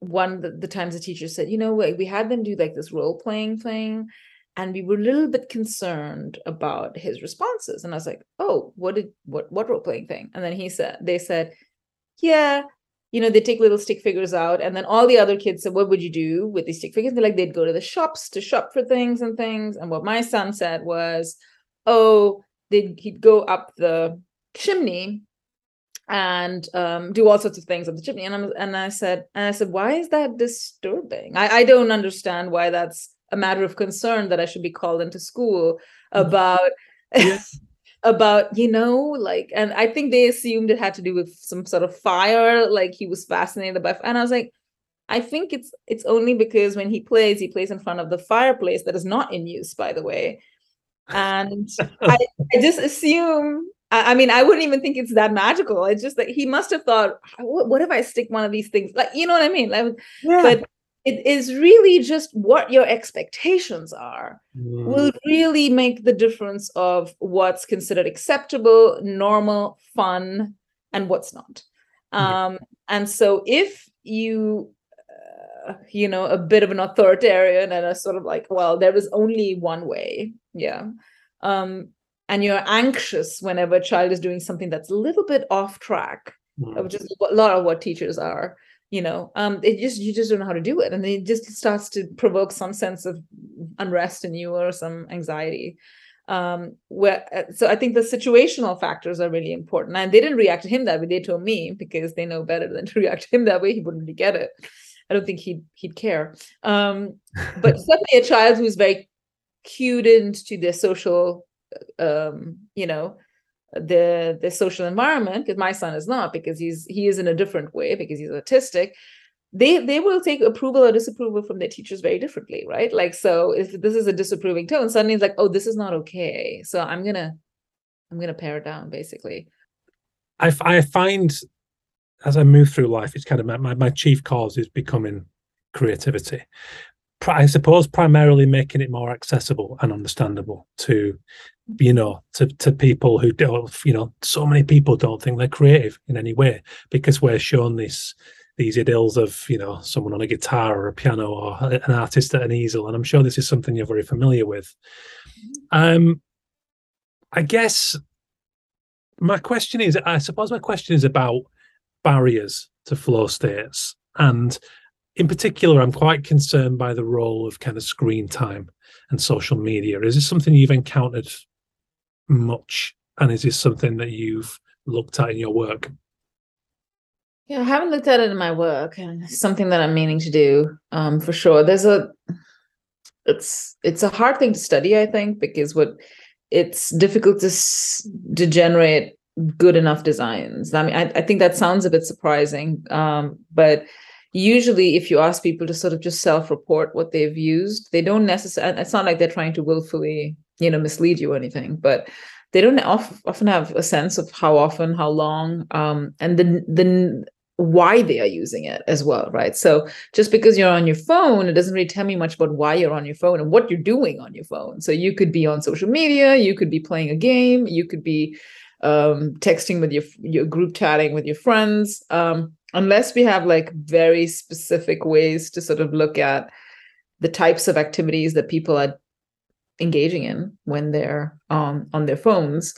one of the, the times the teacher said you know what, we had them do like this role playing thing and we were a little bit concerned about his responses. And i was like oh what did what what role playing thing? And then he said they said yeah you know, they take little stick figures out, and then all the other kids said, "What would you do with these stick figures?" They're like, they'd go to the shops to shop for things and things. And what my son said was, "Oh, they'd he'd go up the chimney and um, do all sorts of things up the chimney." And I'm, and I said, and I said, "Why is that disturbing? I, I don't understand why that's a matter of concern that I should be called into school mm-hmm. about." Yes. about you know like and i think they assumed it had to do with some sort of fire like he was fascinated by and i was like i think it's it's only because when he plays he plays in front of the fireplace that is not in use by the way. And I, I just assume I, I mean i wouldn't even think it's that magical. It's just that he must have thought what, what if i stick one of these things? Like you know what i mean? Like yeah. but it is really just what your expectations are mm. will really make the difference of what's considered acceptable normal fun and what's not um, and so if you uh, you know a bit of an authoritarian and a sort of like well there is only one way yeah um, and you're anxious whenever a child is doing something that's a little bit off track mm. which is a lot of what teachers are you know um it just you just don't know how to do it. And it just starts to provoke some sense of unrest in you or some anxiety. Um where uh, so i think the situational factors are really important. And they didn't react to him that way. They told me because they know better than to react to him that way. He wouldn't really get it. I don't think he'd he'd care. Um but certainly a child who's very cued into their social um you know the the social environment because my son is not because he's he is in a different way because he's autistic they they will take approval or disapproval from their teachers very differently right? Like so if this is a disapproving tone suddenly it's like oh this is not okay. So i'm gonna i'm gonna pare it down basically. I, I find as i move through life it's kind of my, my, my chief cause is becoming creativity I suppose primarily making it more accessible and understandable to you know to to people who don't you know so many people don't think they're creative in any way because we're shown this these idylls of you know someone on a guitar or a piano or an artist at an easel and i'm sure this is something you're very familiar with. Um i guess my question is i suppose my question is about barriers to flow states and in particular i'm quite concerned by the role of kind of screen time and social media is this something you've encountered much? And is this something that you've looked at in your work? Yeah, I haven't looked at it in my work, and something that I'm meaning to do um, for sure. There's a, it's it's a hard thing to study, I think, because what it's difficult to to generate good enough designs. I mean, I, I think that sounds a bit surprising, um, but usually if you ask people to sort of just self-report what they've used, they don't necessarily. It's not like they're trying to willfully, you know, mislead you or anything, but they don't often have a sense of how often, how long, um, and then the why they are using it as well, right? So just because you're on your phone, it doesn't really tell me much about why you're on your phone and what you're doing on your phone. So you could be on social media, you could be playing a game, you could be um, texting with your your group chatting with your friends. Um, unless we have like very specific ways to sort of look at the types of activities that people are engaging in when they're um, on their phones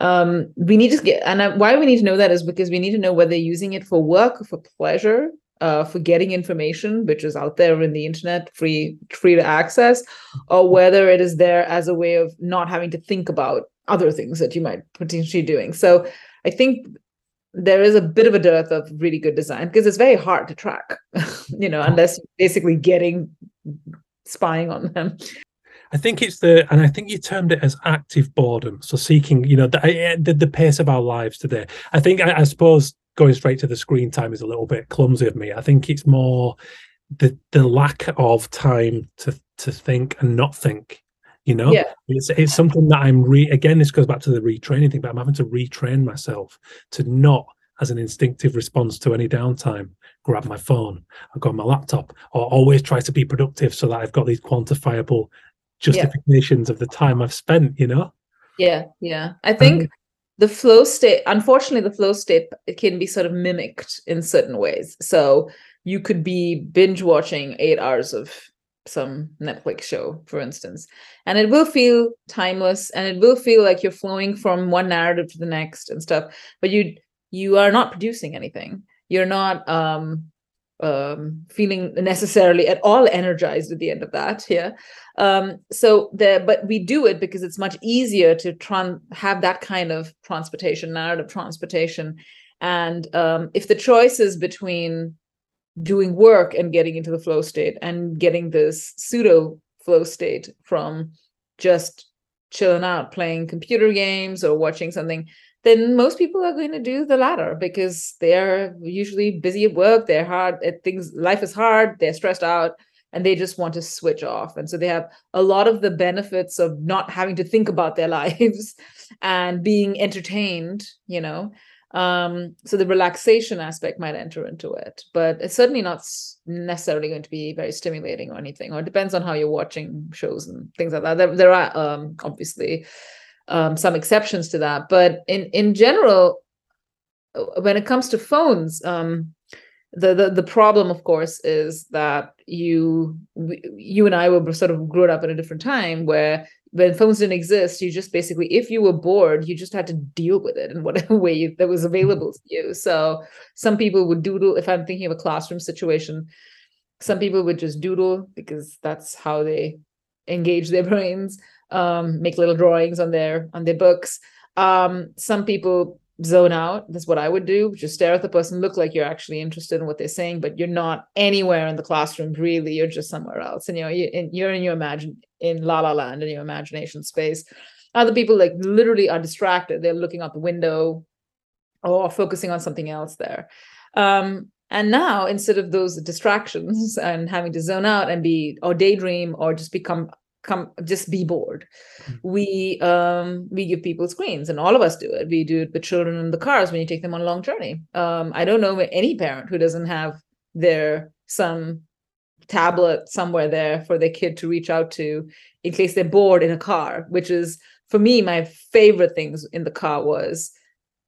um, we need to get and why we need to know that is because we need to know whether they're using it for work for pleasure uh, for getting information which is out there in the internet free free to access or whether it is there as a way of not having to think about other things that you might potentially doing. So i think there is a bit of a dearth of really good design because it's very hard to track you know hmm. unless you're basically getting spying on them I think it's the, and I think you termed it as active boredom. So seeking, you know, the the, the pace of our lives today. I think, I, I, suppose, going straight to the screen time is a little bit clumsy of me. I think it's more the the lack of time to to think and not think. You know, yeah. it's it's something that I'm re again. This goes back to the retraining thing, but I'm having to retrain myself to not as an instinctive response to any downtime grab my phone i go on my laptop or always try to be productive so that i've got these quantifiable justifications yeah. of the time I've spent, you know? Yeah, yeah. I think um, the flow state, unfortunately, the flow state it can be sort of mimicked in certain ways. So you could be binge watching eight hours of some Netflix show, for instance, and it will feel timeless and it will feel like you're flowing from one narrative to the next and stuff, but you you are not producing anything. You're not um um, feeling necessarily at all energized at the end of that. Yeah. Um, so there, but we do it because it's much easier to tran- have that kind of transportation, narrative transportation. And um, if the choice is between doing work and getting into the flow state and getting this pseudo flow state from just chilling out, playing computer games or watching something, then most people are going to do the latter because they're usually busy at work they're hard at things life is hard they're stressed out and they just want to switch off. And so they have a lot of the benefits of not having to think about their lives and being entertained you know um, so the relaxation aspect might enter into it but it's certainly not necessarily going to be very stimulating or anything or it depends on how you're watching shows and things like that. There, there are um, obviously um, some exceptions to that but in in general uh, when it comes to phones um, the, the the problem of course is that you you and i were sort of grew up at a different time where when phones didn't exist. You just basically if you were bored you just had to deal with it in whatever way that was available to you. So some people would doodle if i'm thinking of a classroom situation some people would just doodle because that's how they engage their brains um, make little drawings on their on their books. Um, some people zone out. That's what I would do. Just stare at the person, look like you're actually interested in what they're saying, but you're not anywhere in the classroom. Really, you're just somewhere else, and you know you, you're in your imagine in la la land in your imagination space. Other people like literally are distracted. They're looking out the window or focusing on something else there. Um, and now, instead of those distractions and having to zone out and be or daydream or just become come just be bored. Mm-hmm. we um we give people screens and all of us do it. We do it with children in the cars when you take them on a long journey. Um i don't know any parent who doesn't have their some tablet somewhere there for their kid to reach out to in case they're bored in a car which is for me my favorite things in the car was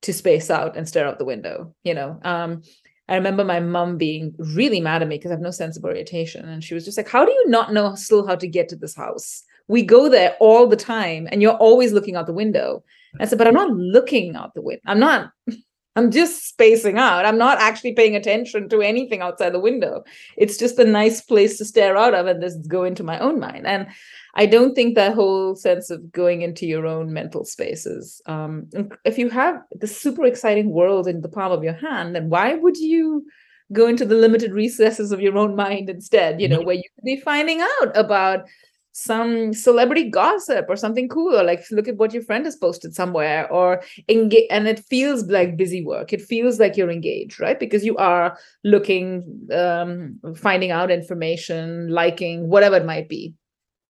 to space out and stare out the window you know? Um I remember my mom being really mad at me because I have no sense of orientation. And she was just like, How do you not know still how to get to this house? We go there all the time and you're always looking out the window. I said, But I'm not looking out the window. I'm not I'm just spacing out. I'm not actually paying attention to anything outside the window. It's just a nice place to stare out of and just go into my own mind. And I don't think that whole sense of going into your own mental spaces. Um, if you have the super exciting world in the palm of your hand, then why would you go into the limited recesses of your own mind instead? You know, where you could be finding out about some celebrity gossip or something cool or like look at what your friend has posted somewhere or engage and it feels like busy work. It feels like you're engaged right? Because you are looking um finding out information liking whatever it might be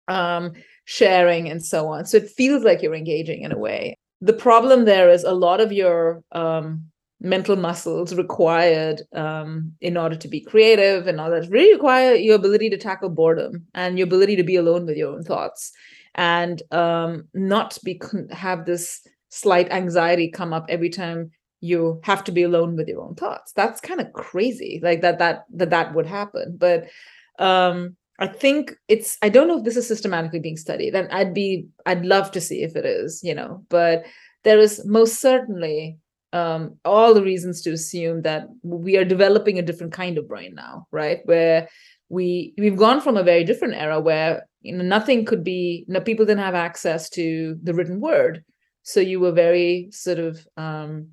um sharing and so on. So it feels like you're engaging in a way. The problem there is a lot of your um mental muscles required um, in order to be creative and all that really require your ability to tackle boredom and your ability to be alone with your own thoughts and um, not be have this slight anxiety come up every time you have to be alone with your own thoughts. That's kind of crazy like that that that that would happen. But um i think it's i don't know if this is systematically being studied and i'd be i'd love to see if it is you know but there is most certainly um, all the reasons to assume that we are developing a different kind of brain now, right? Where we we've gone from a very different era where you know nothing could be you know, people didn't have access to the written word, so you were very sort of um,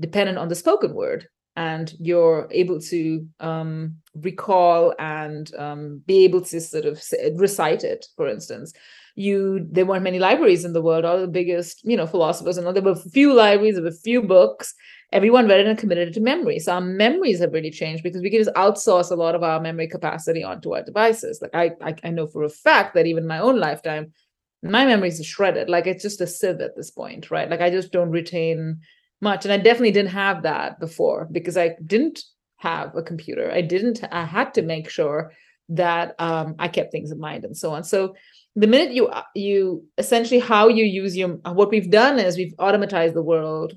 dependent on the spoken word, and you're able to um, recall and um, be able to sort of recite it, for instance you there weren't many libraries in the world. All the biggest you know philosophers and all there were few libraries there were few books. Everyone read it and committed it to memory. So our memories have really changed because we can just outsource a lot of our memory capacity onto our devices. Like i i, I know for a fact that even my own lifetime my memories are shredded. Like it's just a sieve at this point right? Like i just don't retain much. And i definitely didn't have that before because i didn't have a computer. I didn't i had to make sure that um, i kept things in mind and so on. So the minute you uh, you essentially how you use your what we've done is we've automatized the world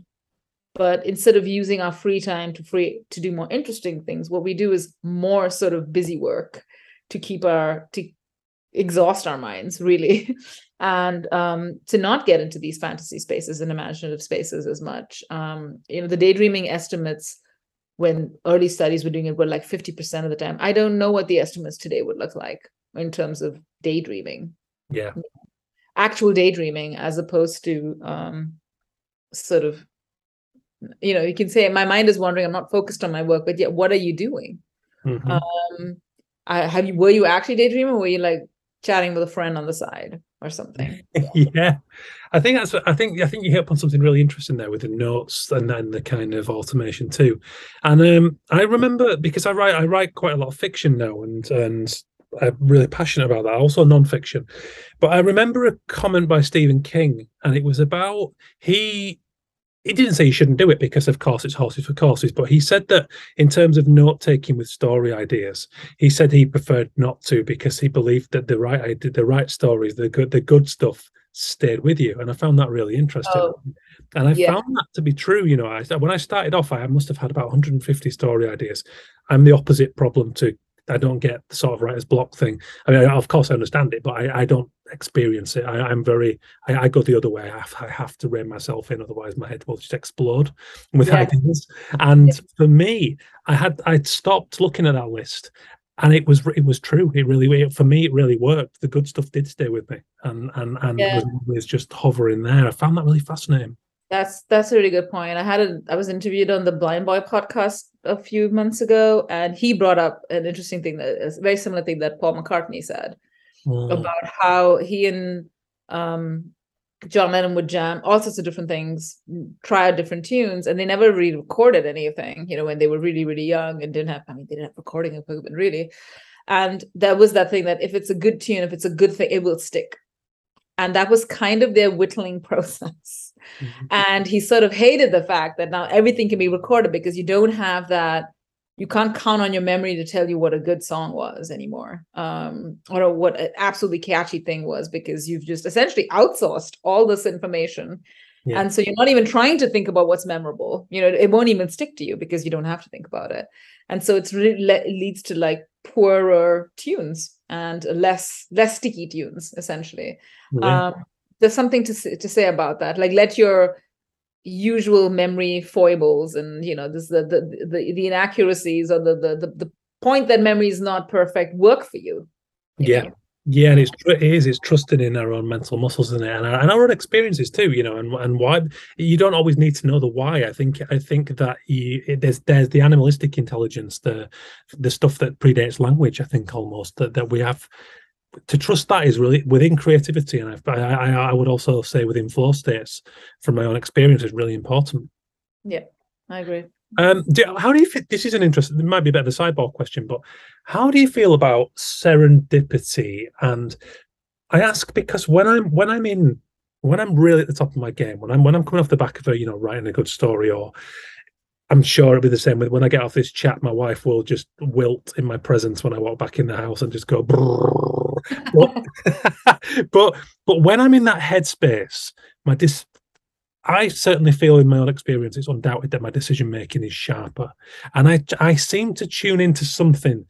but instead of using our free time to free to do more interesting things what we do is more sort of busy work to keep our to exhaust our minds really. And um, to not get into these fantasy spaces and imaginative spaces as much. Um, you know the daydreaming estimates when early studies were doing it were like 50% of the time. I don't know what the estimates today would look like in terms of daydreaming yeah. Actual daydreaming as opposed to um sort of you know you can say my mind is wandering i'm not focused on my work but yet what are you doing? Mm-hmm. um I, have you were you actually daydreaming or were you like chatting with a friend on the side or something? Yeah. I think that's i think i think you hit upon something really interesting there with the notes and then the kind of automation too. And um i remember because i write i write quite a lot of fiction now and and I'm really passionate about that. Also nonfiction. But I remember a comment by Stephen King, and it was about he he didn't say you shouldn't do it because of course it's horses for courses, but he said that in terms of note taking with story ideas, he said he preferred not to because he believed that the right idea, the right stories, the good the good stuff stayed with you. And I found that really interesting. Oh, and I yeah. found that to be true. You know, I, when I started off, I must have had about 150 story ideas. I'm the opposite problem to I don't get the sort of writer's block thing. I mean, of course, I understand it, but I, I don't experience it. I, am very, I, I, go the other way. I have, I have to rein myself in, otherwise my head will just explode with yeah. ideas. And yeah. for me, I had, I'd stopped looking at that list, and it was, it was true. It really, for me, it really worked. The good stuff did stay with me, and and and yeah. was, was just hovering there. I found that really fascinating. That's that's a really good point. I had a I was interviewed on the Blindboy podcast a few months ago, and he brought up an interesting thing that is a very similar thing that Paul McCartney said mm. about how he and um, John Lennon would jam all sorts of different things, try out different tunes, and they never really recorded anything. You know, when they were really really young and didn't have I mean they didn't have recording equipment really, and there was that thing that if it's a good tune, if it's a good thing, it will stick, and that was kind of their whittling process Mm-hmm. And he sort of hated the fact that now everything can be recorded because you don't have that you can't count on your memory to tell you what a good song was anymore um, or what an absolutely catchy thing was because you've just essentially outsourced all this information yeah. and so you're not even trying to think about what's memorable you know it won't even stick to you because you don't have to think about it and so it's really le- leads to like poorer tunes and less less sticky tunes essentially yeah. um, there's something to say, to say about that like let your usual memory foibles and you know this the the the, the inaccuracies or the, the the the point that memory is not perfect work for you, you yeah know? Yeah, and it's it is it's trusting in our own mental muscles, isn't it? And, and our own experiences too, you know, and and why you don't always need to know the why. I think I think that you, it, there's there's the animalistic intelligence, the the stuff that predates language. I think almost that that we have to trust that is really within creativity, and I I, I would also say within flow states, from my own experience, is really important. Yeah, I agree. Um, do, how do you feel? This is an interesting. It might be a bit of a sidebar question, but how do you feel about serendipity? And I ask because when I'm when I'm in when I'm really at the top of my game, when I'm when I'm coming off the back of a you know writing a good story, or I'm sure it'll be the same with when I get off this chat. My wife will just wilt in my presence when I walk back in the house and just go. But, but but when I'm in that headspace, my dis I certainly feel in my own experience, it's undoubted that my decision making is sharper, and I I seem to tune into something.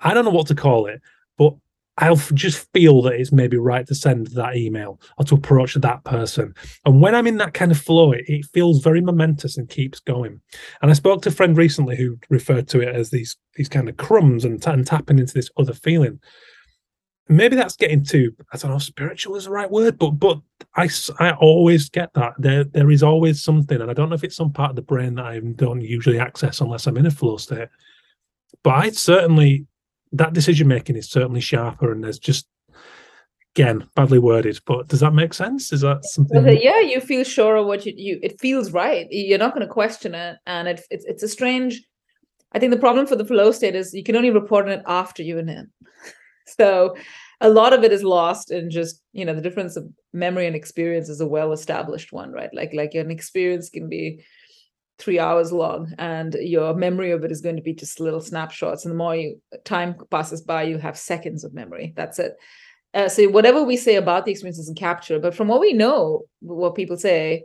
I don't know what to call it, but I'll just feel that it's maybe right to send that email or to approach that person. And when I'm in that kind of flow, it, it feels very momentous and keeps going. And I spoke to a friend recently who referred to it as these these kind of crumbs and, and tapping into this other feeling maybe that's getting too i don't know spiritual is the right word but but i i always get that. There there is always something and i don't know if it's some part of the brain that i don't usually access unless i'm in a flow state but i certainly that decision making is certainly sharper and there's just again badly worded but does that make sense? Is that something yeah you feel sure of what you, you it feels right. You're not going to question it and it, it's, it's a strange i think the problem for the flow state is you can only report on it after you're in it so a lot of it is lost in just you know the difference of memory and experience is a well established one right? Like like an experience can be three hours long and your memory of it is going to be just little snapshots. And the more you time passes by you have seconds of memory. That's it. Uh, so whatever we say about the experience isn't captured but from what we know what people say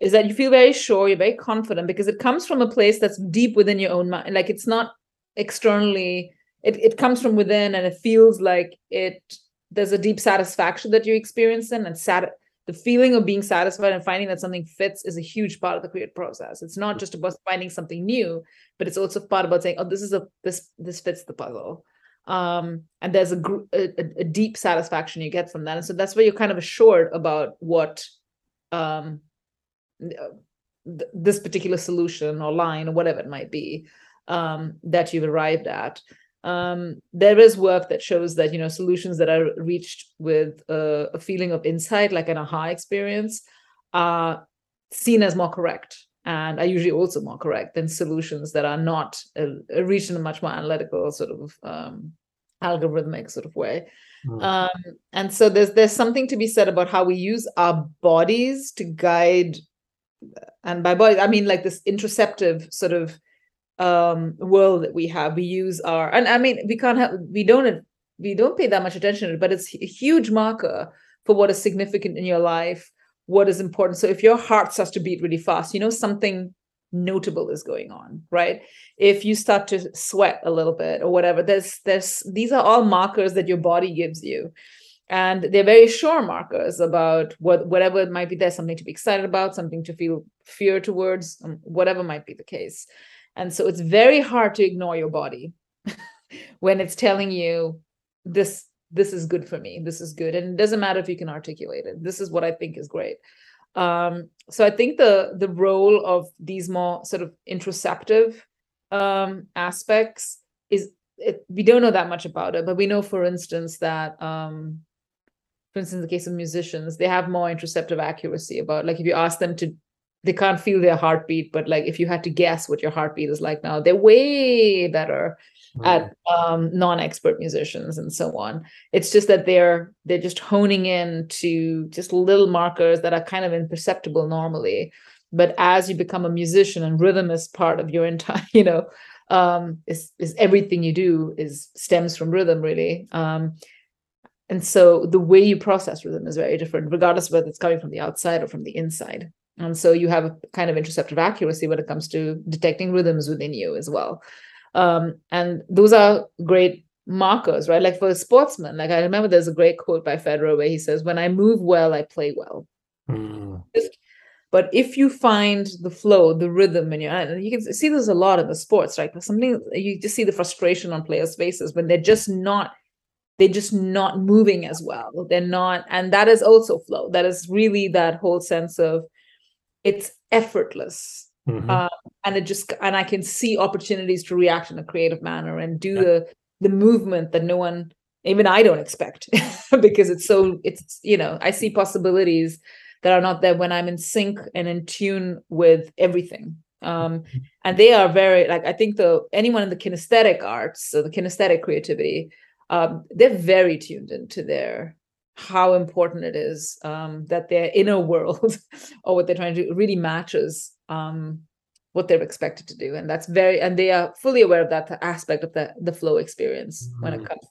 is that you feel very sure you're very confident because it comes from a place that's deep within your own mind. Like it's not externally it, it comes from within and it feels like it there's a deep satisfaction that you experience in and sat the feeling of being satisfied and finding that something fits is a huge part of the creative process. It's not just about finding something new but it's also part about saying oh this is a this this fits the puzzle. Um and there's a, a, a deep satisfaction you get from that. And so that's where you're kind of assured about what um th- this particular solution or line or whatever it might be um that you've arrived at um, there is work that shows that you know solutions that are reached with a, a feeling of insight, like an aha experience, are seen as more correct and are usually also more correct than solutions that are not uh, reached in a much more analytical sort of um, algorithmic sort of way. Mm. Um, and so there's there's something to be said about how we use our bodies to guide, and by body I mean like this interoceptive sort of um world that we have. We use our and i mean we can't have we don't we don't pay that much attention to it but it's a huge marker for what is significant in your life what is important. So if your heart starts to beat really fast you know something notable is going on right? If you start to sweat a little bit or whatever there's there's these are all markers that your body gives you. And they're very sure markers about what whatever it might be there's something to be excited about something to feel fear towards um, whatever might be the case and so it's very hard to ignore your body when it's telling you this this is good for me. This is good. And it doesn't matter if you can articulate it. This is what i think is great. Um, so i think the the role of these more sort of interoceptive um, aspects is it, we don't know that much about it but we know for instance that um, for instance in the case of musicians they have more interoceptive accuracy about like if you ask them to they can't feel their heartbeat but like if you had to guess what your heartbeat is like now they're way better mm. at um, non-expert musicians and so on. It's just that they're they're just honing in to just little markers that are kind of imperceptible normally. But as you become a musician and rhythm is part of your entire you know um is is everything you do is stems from rhythm really. Um and so the way you process rhythm is very different regardless of whether it's coming from the outside or from the inside and so you have a kind of interoceptive accuracy when it comes to detecting rhythms within you as well. Um, and those are great markers, right? Like for a sportsman, like I remember there's a great quote by Federer where he says, When I move well, I play well. Mm. Just but if you find the flow the rhythm and you and you can see there's a lot in the sports right something you just see the frustration on players faces when they're just not they're just not moving as well they're not and that is also flow that is really that whole sense of it's effortless mm-hmm. um, and it just and i can see opportunities to react in a creative manner and do yeah. the the movement that no one even i don't expect because it's so it's you know i see possibilities that are not there when i'm in sync and in tune with everything um and they are very like i think the anyone in the kinesthetic arts so the kinesthetic creativity um they're very tuned into their how important it is um that their inner world or what they're trying to do really matches um what they're expected to do and that's very and they are fully aware of that aspect of the the flow experience mm. when it mm. comes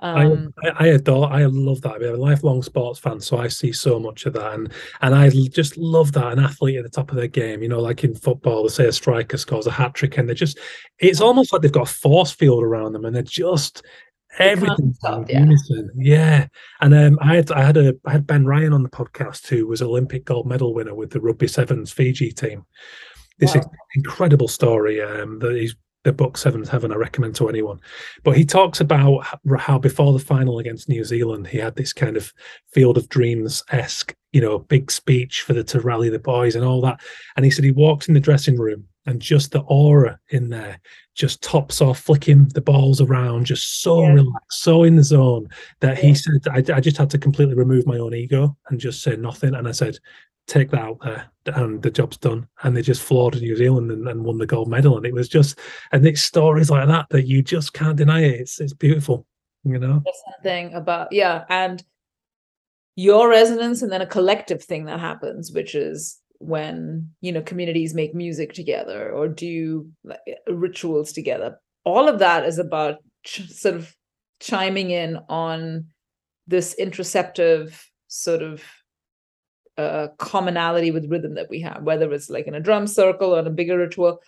um, I, I, adore, I love that. I'm a lifelong sports fan, so I see so much of that, and and I just love that an athlete at the top of their game. You know, like in football, they say a striker scores a hat trick, and they're just, it's almost like they've got a force field around them, and they're just everything stop, yeah. yeah. And um, I had I had a I had Ben Ryan on the podcast who was Olympic gold medal winner with the rugby sevens Fiji team. This wow. incredible story um, that he's the book Sevens Heaven I recommend to anyone. But he talks about how before the final against New Zealand, he had this kind of Field of Dreams esque, you know, big speech for the to rally the boys and all that. And he said he walks in the dressing room and just the aura in there just tops off, flicking the balls around, just so yeah. relaxed, so in the zone that yeah. he said, I, I just had to completely remove my own ego and just say nothing. And I said, take that out there and the job's done and they just floored new zealand and, and, won the gold medal and it was just and it's stories like that that you just can't deny it it's, it's beautiful you know There's something about yeah and your resonance and then a collective thing that happens which is when you know communities make music together or do rituals together all of that is about ch- sort of chiming in on this interoceptive sort of uh, commonality with rhythm that we have, whether it's like in a drum circle or in a bigger ritual,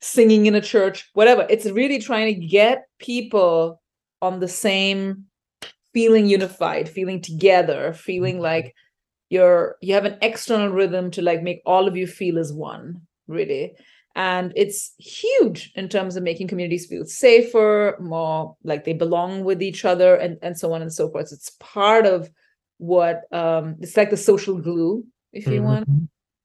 singing in a church, whatever. It's really trying to get people on the same feeling unified, feeling together, feeling mm-hmm. like you're you have an external rhythm to like make all of you feel as one, really. And it's huge in terms of making communities feel safer, more like they belong with each other, and, and so on and so forth. It's part of what um it's like the social glue if you mm-hmm. want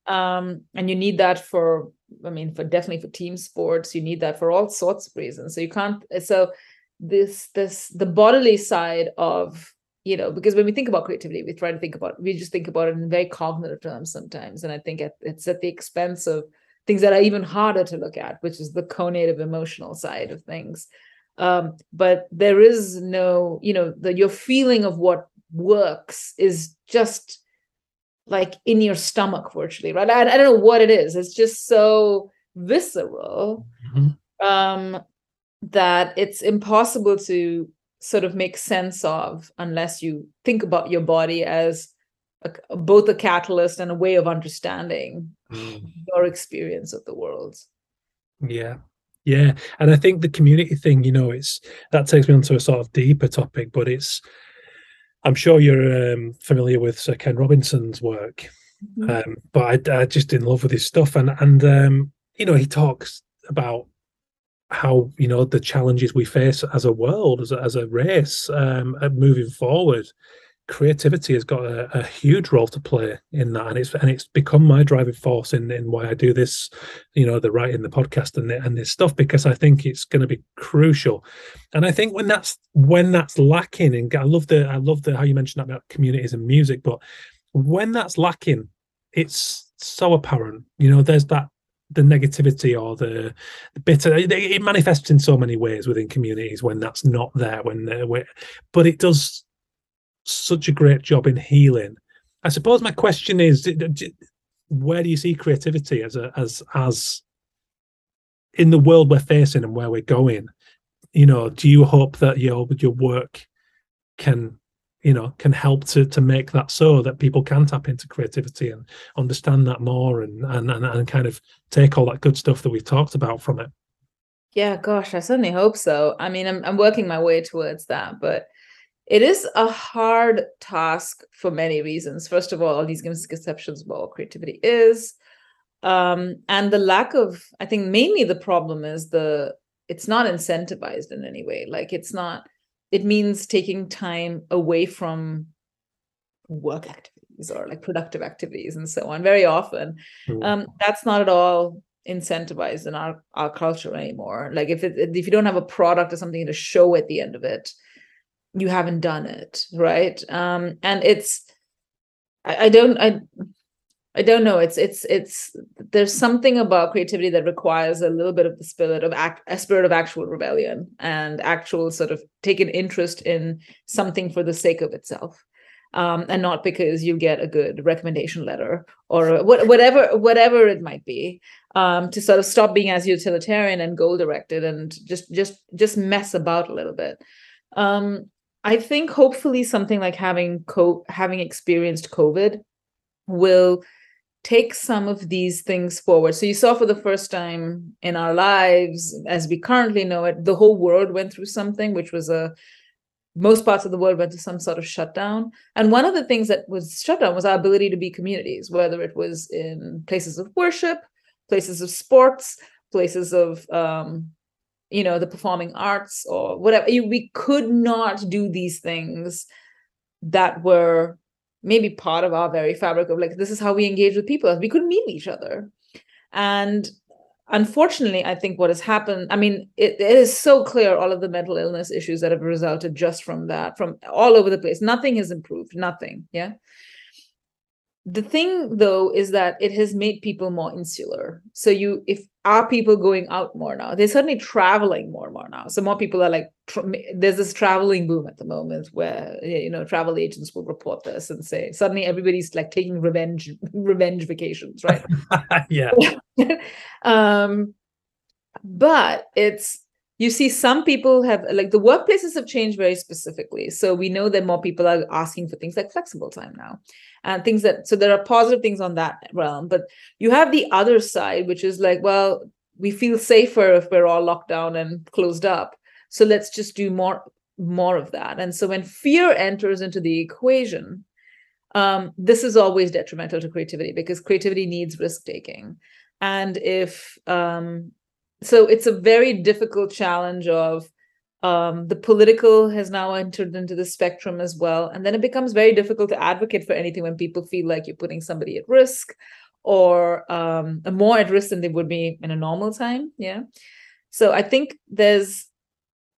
um and you need that for i mean for definitely for team sports you need that for all sorts of reasons so you can't so this this the bodily side of you know because when we think about creativity we try to think about we just think about it in very cognitive terms sometimes. And i think it's at the expense of things that are even harder to look at which is the conative emotional side of things. Um, but there is no you know the your feeling of what works is just like in your stomach virtually right? I, I don't know what it is. It's just so visceral. Mm-hmm. um that it's impossible to sort of make sense of unless you think about your body as a, both a catalyst and a way of understanding mm. your experience of the world yeah yeah and i think the community thing you know it's that takes me on to a sort of deeper topic but it's I'm sure you're um, familiar with Sir Ken Robinson's work, mm-hmm. um, but I, I, just in love with his stuff, and and um, you know he talks about how you know the challenges we face as a world, as a, as a race, um, moving forward, creativity has got a, a, huge role to play in that and it's and it's become my driving force in in why I do this you know the writing the podcast and the, and this stuff because I think it's going to be crucial. And I think when that's when that's lacking and I love the I love the how you mentioned that about communities and music but when that's lacking it's so apparent. You know there's that the negativity or the, the bitter it, it manifests in so many ways within communities when that's not there when they're but it does such a great job in healing. I suppose my question is, where do you see creativity as a as as in the world we're facing and where we're going? You know, do you hope that your your work can you know can help to to make that so that people can tap into creativity and understand that more and and and, and kind of take all that good stuff that we've talked about from it yeah gosh i certainly hope so i mean i'm, I'm working my way towards that but it is a hard task for many reasons. First of all, all these misconceptions about what creativity is. Um, and the lack of, I think mainly the problem is the it's not incentivized in any way. Like it's not, it means taking time away from work activities or like productive activities and so on. Very often. Mm. Um, that's not at all incentivized in our, our culture anymore. Like if it, if you don't have a product or something to show at the end of it, you haven't done it right um and it's I, I don't i I don't know. It's it's it's there's something about creativity that requires a little bit of the spirit of act, a spirit of actual rebellion and actual sort of take an interest in something for the sake of itself, um, and not because you get a good recommendation letter or what, whatever whatever it might be. Um, to sort of stop being as utilitarian and goal directed and just just just mess about a little bit. Um, I think hopefully something like having co- having experienced COVID will take some of these things forward. So you saw for the first time in our lives, as we currently know it, the whole world went through something, which was a most parts of the world went to some sort of shutdown. And one of the things that was shut down was our ability to be communities, whether it was in places of worship, places of sports, places of um, you know the performing arts or whatever we could not do these things that were maybe part of our very fabric of like this is how we engage with people we couldn't meet each other. And unfortunately i think what has happened i mean it, it is so clear all of the mental illness issues that have resulted just from that from all over the place. Nothing has improved nothing yeah the thing though is that it has made people more insular. So you if are people going out more now? They're certainly traveling more and more now. So more people are like tra- there's this traveling boom at the moment where you know travel agents will report this and say suddenly everybody's like taking revenge revenge vacations right? Yeah. Um but it's you see some people have like the workplaces have changed very specifically. So we know that more people are asking for things like flexible time now and things that so there are positive things on that realm but you have the other side which is like well we feel safer if we're all locked down and closed up. So let's just do more more of that. And so when fear enters into the equation um, this is always detrimental to creativity because creativity needs risk taking. And if um, so it's a very difficult challenge of um, the political has now entered into the spectrum as well. And then it becomes very difficult to advocate for anything when people feel like you're putting somebody at risk or um, more at risk than they would be in a normal time. Yeah. So i think there's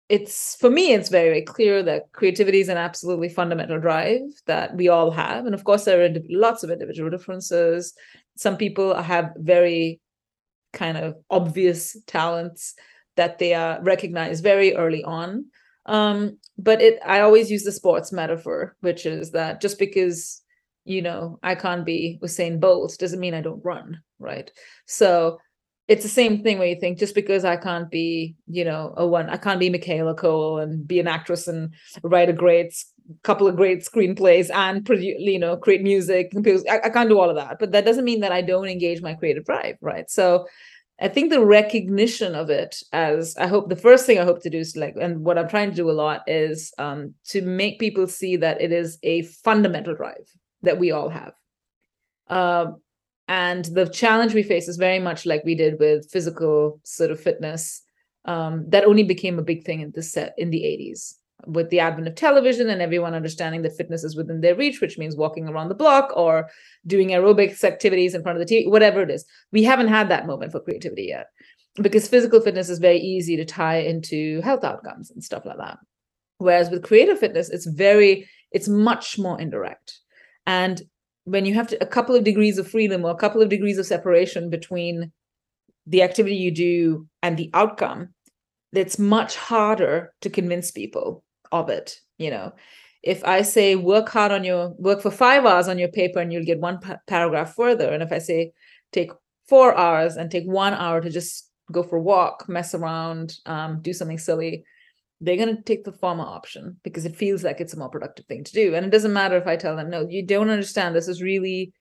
it's for me it's very, very clear that creativity is an absolutely fundamental drive that we all have. And of course there are lots of individual differences. Some people have very kind of obvious talents that they are recognized very early on. Um, but it I always use the sports metaphor, which is that just because you know I can't be Usain Bolt doesn't mean I don't run, right? So it's the same thing where you think just because I can't be, you know, a one, I can't be Michaela Coel and be an actress and write a great couple of great screenplays and produce, you know, create music. I, I can't do all of that, but that doesn't mean that I don't engage my creative drive, right? So I think the recognition of it as I hope the first thing I hope to do is like, and what I'm trying to do a lot is um, to make people see that it is a fundamental drive that we all have. Um, and the challenge we face is very much like we did with physical sort of fitness. Um, that only became a big thing in the set in the 80s with the advent of television and everyone understanding that fitness is within their reach, which means walking around the block or doing aerobics activities in front of the TV, whatever it is. We haven't had that moment for creativity yet because physical fitness is very easy to tie into health outcomes and stuff like that. Whereas with creative fitness, it's very, it's much more indirect. And when you have to, a couple of degrees of freedom or a couple of degrees of separation between the activity you do and the outcome, it's much harder to convince people of it you know. If i say work hard on your work for five hours on your paper and you'll get one pa- paragraph further and if i say take four hours and take one hour to just go for a walk mess around um, do something silly they're going to take the former option because it feels like it's a more productive thing to do. And it doesn't matter if i tell them no you don't understand. This is really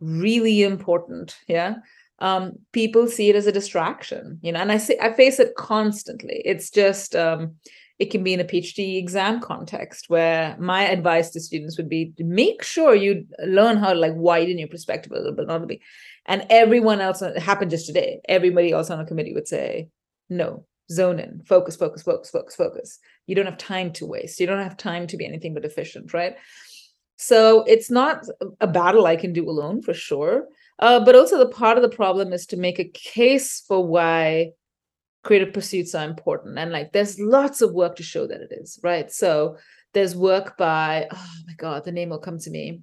really important yeah? Um, people see it as a distraction you know? And i see i face it constantly. It's just um, it can be in a PhD exam context where my advice to students would be to make sure you learn how to like widen your perspective a little bit, not be. And everyone else, it happened just today. Everybody else on the committee would say, no, zone in, focus, focus, focus, focus, focus. You don't have time to waste. You don't have time to be anything but efficient, right? So it's not a battle I can do alone for sure. Uh, but also the part of the problem is to make a case for why creative pursuits are important. And like there's lots of work to show that it is right? So there's work by oh my god the name will come to me.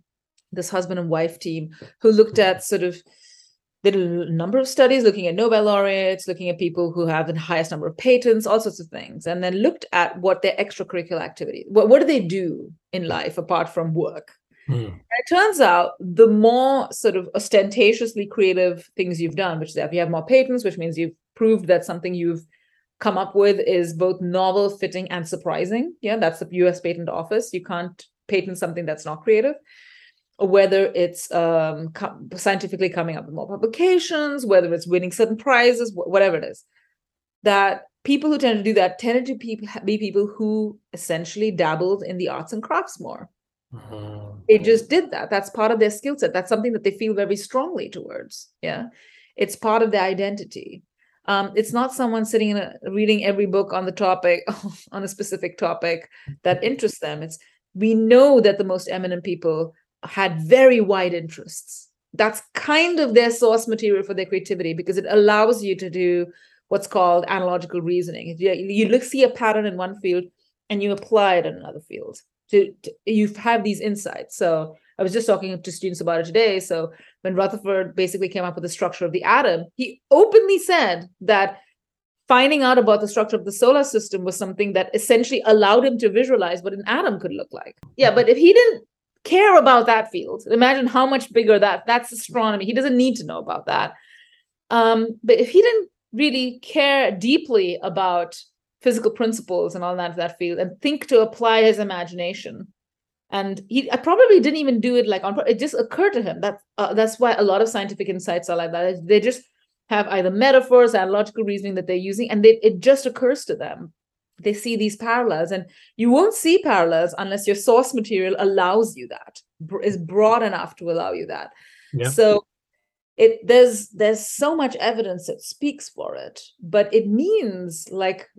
This husband and wife team who looked at sort of did a number of studies looking at Nobel laureates, looking at people who have the highest number of patents, all sorts of things, and then looked at what their extracurricular activity, what, what do they do in life apart from work? Mm. it turns out the more sort of ostentatiously creative things you've done, which is if you have more patents, which means you've proved that something you've come up with is both novel, fitting, and surprising. Yeah, that's the US Patent Office. You can't patent something that's not creative. Whether it's um, scientifically coming up with more publications, whether it's winning certain prizes, wh- whatever it is, that people who tend to do that tended to be, be people who essentially dabbled in the arts and crafts more. Uh-huh. They just did that. That's part of their skill set. That's something that they feel very strongly towards. Yeah. It's part of their identity. Um, it's not someone sitting in a, reading every book on the topic, on a specific topic that interests them. It's we know that the most eminent people had very wide interests. That's kind of their source material for their creativity because it allows you to do what's called analogical reasoning. You, you look see a pattern in one field and you apply it in another field to, to you have these insights. So i was just talking to students about it today. So when rutherford basically came up with the structure of the atom he openly said that finding out about the structure of the solar system was something that essentially allowed him to visualize what an atom could look like. Yeah but if he didn't care about that field imagine how much bigger that that's astronomy. He doesn't need to know about that. Um, but if he didn't really care deeply about physical principles and all that that field and think to apply his imagination. And he I probably didn't even do it like on it just occurred to him that uh, that's why a lot of scientific insights are like that. They just have either metaphors and logical reasoning that they're using and they, it just occurs to them. They see these parallels and you won't see parallels unless your source material allows you that is broad enough to allow you that. Yeah. so it there's there's so much evidence that speaks for it but it means like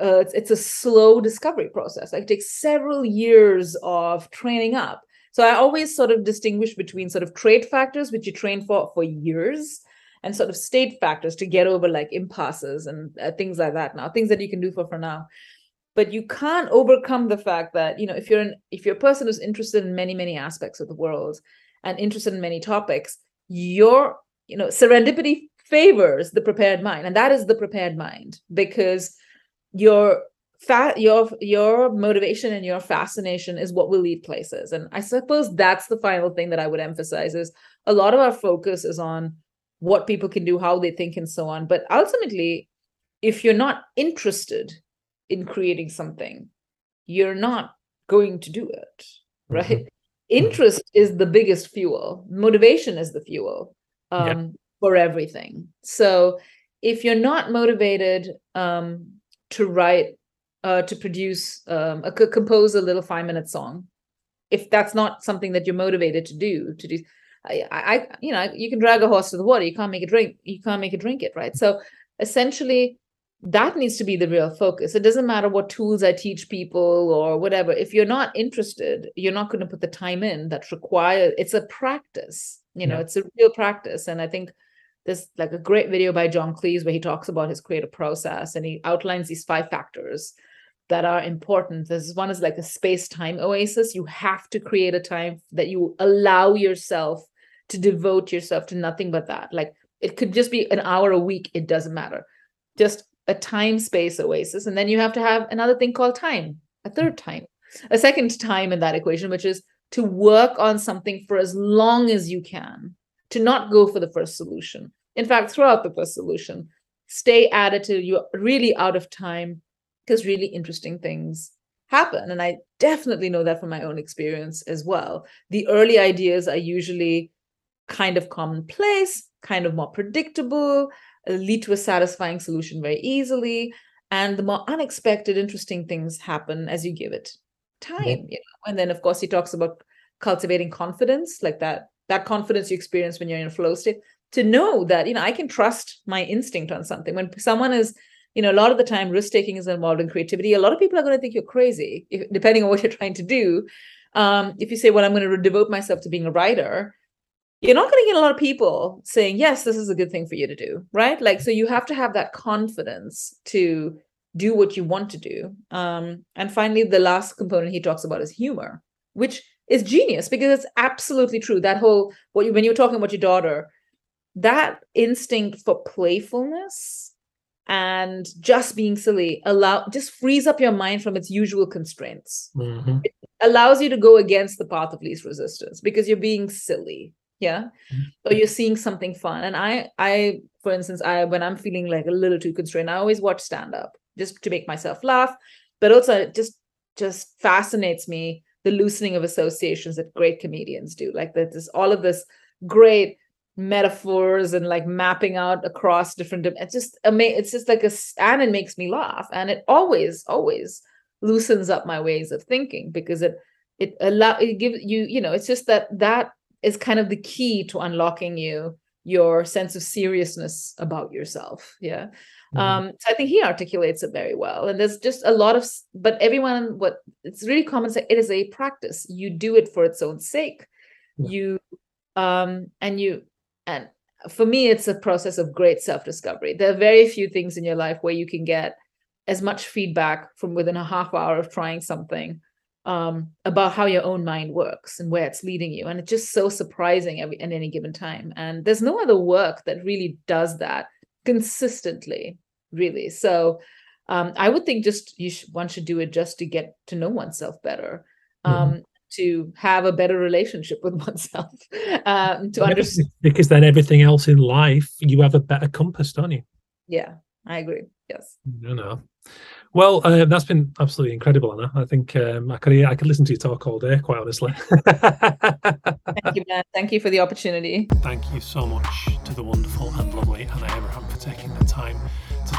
uh, it's, it's a slow discovery process. Like it takes several years of training up. So I always sort of distinguish between sort of trait factors, which you train for for years, and sort of state factors to get over like impasses and uh, things like that. Now, things that you can do for for now, but you can't overcome the fact that you know if you're an if you're a person who's interested in many many aspects of the world and interested in many topics, your you know serendipity favors the prepared mind, and that is the prepared mind because your fat your your motivation and your fascination is what will lead places and i suppose that's the final thing that i would emphasize is a lot of our focus is on what people can do how they think and so on but ultimately if you're not interested in creating something you're not going to do it right mm-hmm. mm-hmm. interest is the biggest fuel motivation is the fuel um, yep. for everything so if you're not motivated um, to write uh, to produce um, a compose a little five minute song. If that's not something that you're motivated to do to do I, I you know you can drag a horse to the water you can't make it drink you can't make it drink it right? So essentially that needs to be the real focus. It doesn't matter what tools i teach people or whatever. If you're not interested you're not going to put the time in that's required. It's a practice you know yeah. it's a real practice. And i think there's like a great video by John Cleese where he talks about his creative process and he outlines these five factors that are important. This one is like a space-time oasis. You have to create a time that you allow yourself to devote yourself to nothing but that. Like it could just be an hour a week, it doesn't matter. Just a time space oasis. And then you have to have another thing called time, a third time, a second time in that equation, which is to work on something for as long as you can to not go for the first solution. In fact, throughout the first solution, stay at it till you're really out of time because really interesting things happen. And I definitely know that from my own experience as well. The early ideas are usually kind of commonplace, kind of more predictable, lead to a satisfying solution very easily. and the more unexpected interesting things happen as you give it time yeah. you know and then of course he talks about cultivating confidence like that that confidence you experience when you're in a flow state to know that you know i can trust my instinct on something. When someone is you know a lot of the time risk taking is involved in creativity a lot of people are going to think you're crazy if, depending on what you're trying to do. Um, if you say well i'm going to devote myself to being a writer you're not going to get a lot of people saying yes this is a good thing for you to do right? Like so you have to have that confidence to do what you want to do. Um, and finally the last component he talks about is humor which is genius because it's absolutely true. That whole what you when you were talking about your daughter that instinct for playfulness and just being silly allow just frees up your mind from its usual constraints. Mm-hmm. it allows you to go against the path of least resistance because you're being silly yeah? Mm-hmm. or you're seeing something fun. And i i for instance i when i'm feeling like a little too constrained i always watch stand up just to make myself laugh. But also it just just fascinates me the loosening of associations that great comedians do. Like there's all of this great metaphors and like mapping out across different it's just amazing it's just like a and it makes me laugh and it always always loosens up my ways of thinking because it it allow it gives you you know it's just that that is kind of the key to unlocking you your sense of seriousness about yourself yeah mm-hmm. um so i think he articulates it very well. And there's just a lot of but everyone what it's really common say it is a practice. You do it for its own sake. Yeah. you um and you and for me it's a process of great self-discovery. There are very few things in your life where you can get as much feedback from within a half hour of trying something um, about how your own mind works and where it's leading you. And it's just so surprising every, at any given time. And there's no other work that really does that consistently really. So um, i would think just you should, one should do it just to get to know oneself better um, mm-hmm to have a better relationship with oneself um, to understand because then everything else in life you have a better compass don't you? Yeah i agree yes. No no well uh, that's been absolutely incredible anna. I think um, i could i could listen to you talk all day quite honestly. Thank you man. Thank you for the opportunity. Thank you so much to the wonderful and lovely anna abraham for taking the time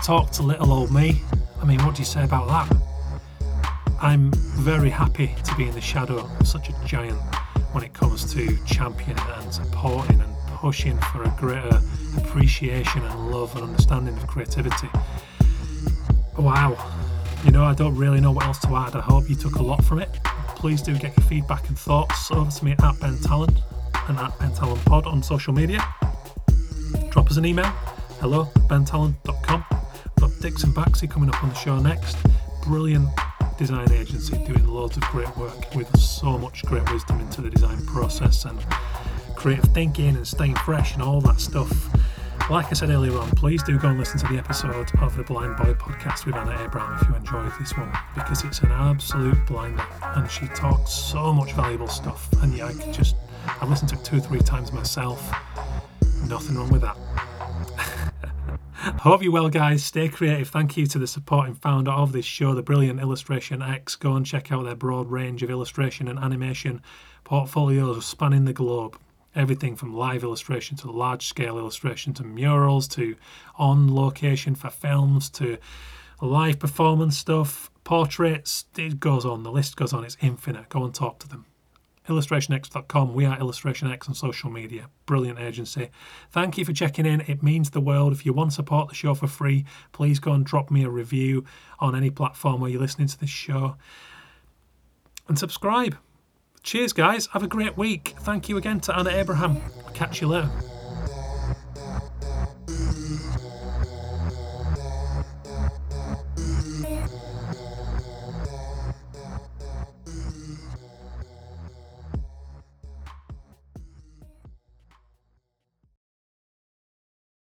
talk to little old me i mean what do you say about that I'm very happy to be in the shadow of such a giant when it comes to championing and supporting and pushing for a greater appreciation and love and understanding of creativity. Wow. You know, I don't really know what else to add. I hope you took a lot from it. Please do get your feedback and thoughts over to me at Ben Tallon and at Ben Tallon Pod on social media. Drop us an email. Hello, bentallon.com. Got DixonBaxi coming up on the show next. Brilliant design agency doing loads of great work with so much great wisdom into the design process and creative thinking and staying fresh and all that stuff. Like I said earlier on, please do go and listen to the episode of the Blindboy podcast with Anna Abraham if you enjoyed this one, because it's an absolute blinder and she talks so much valuable stuff. And yeah, I just, I've listened to it two or three times myself. Nothing wrong with that. Hope you're well, guys. Stay creative. Thank you to the supporting founder of this show, the brilliant Illustration X. Go and check out their broad range of illustration and animation portfolios spanning the globe. Everything from live illustration to large scale illustration to murals to on location for films to live performance stuff, portraits. It goes on. The list goes on. It's infinite. Go and talk to them illustrationx.com. We are IllustrationX on social media. Brilliant agency. Thank you for checking in. It means the world. If you want to support the show for free, please go and drop me a review on any platform where you're listening to this show and subscribe. Cheers, guys. Have a great week. Thank you again to Anna Abraham. Catch you later.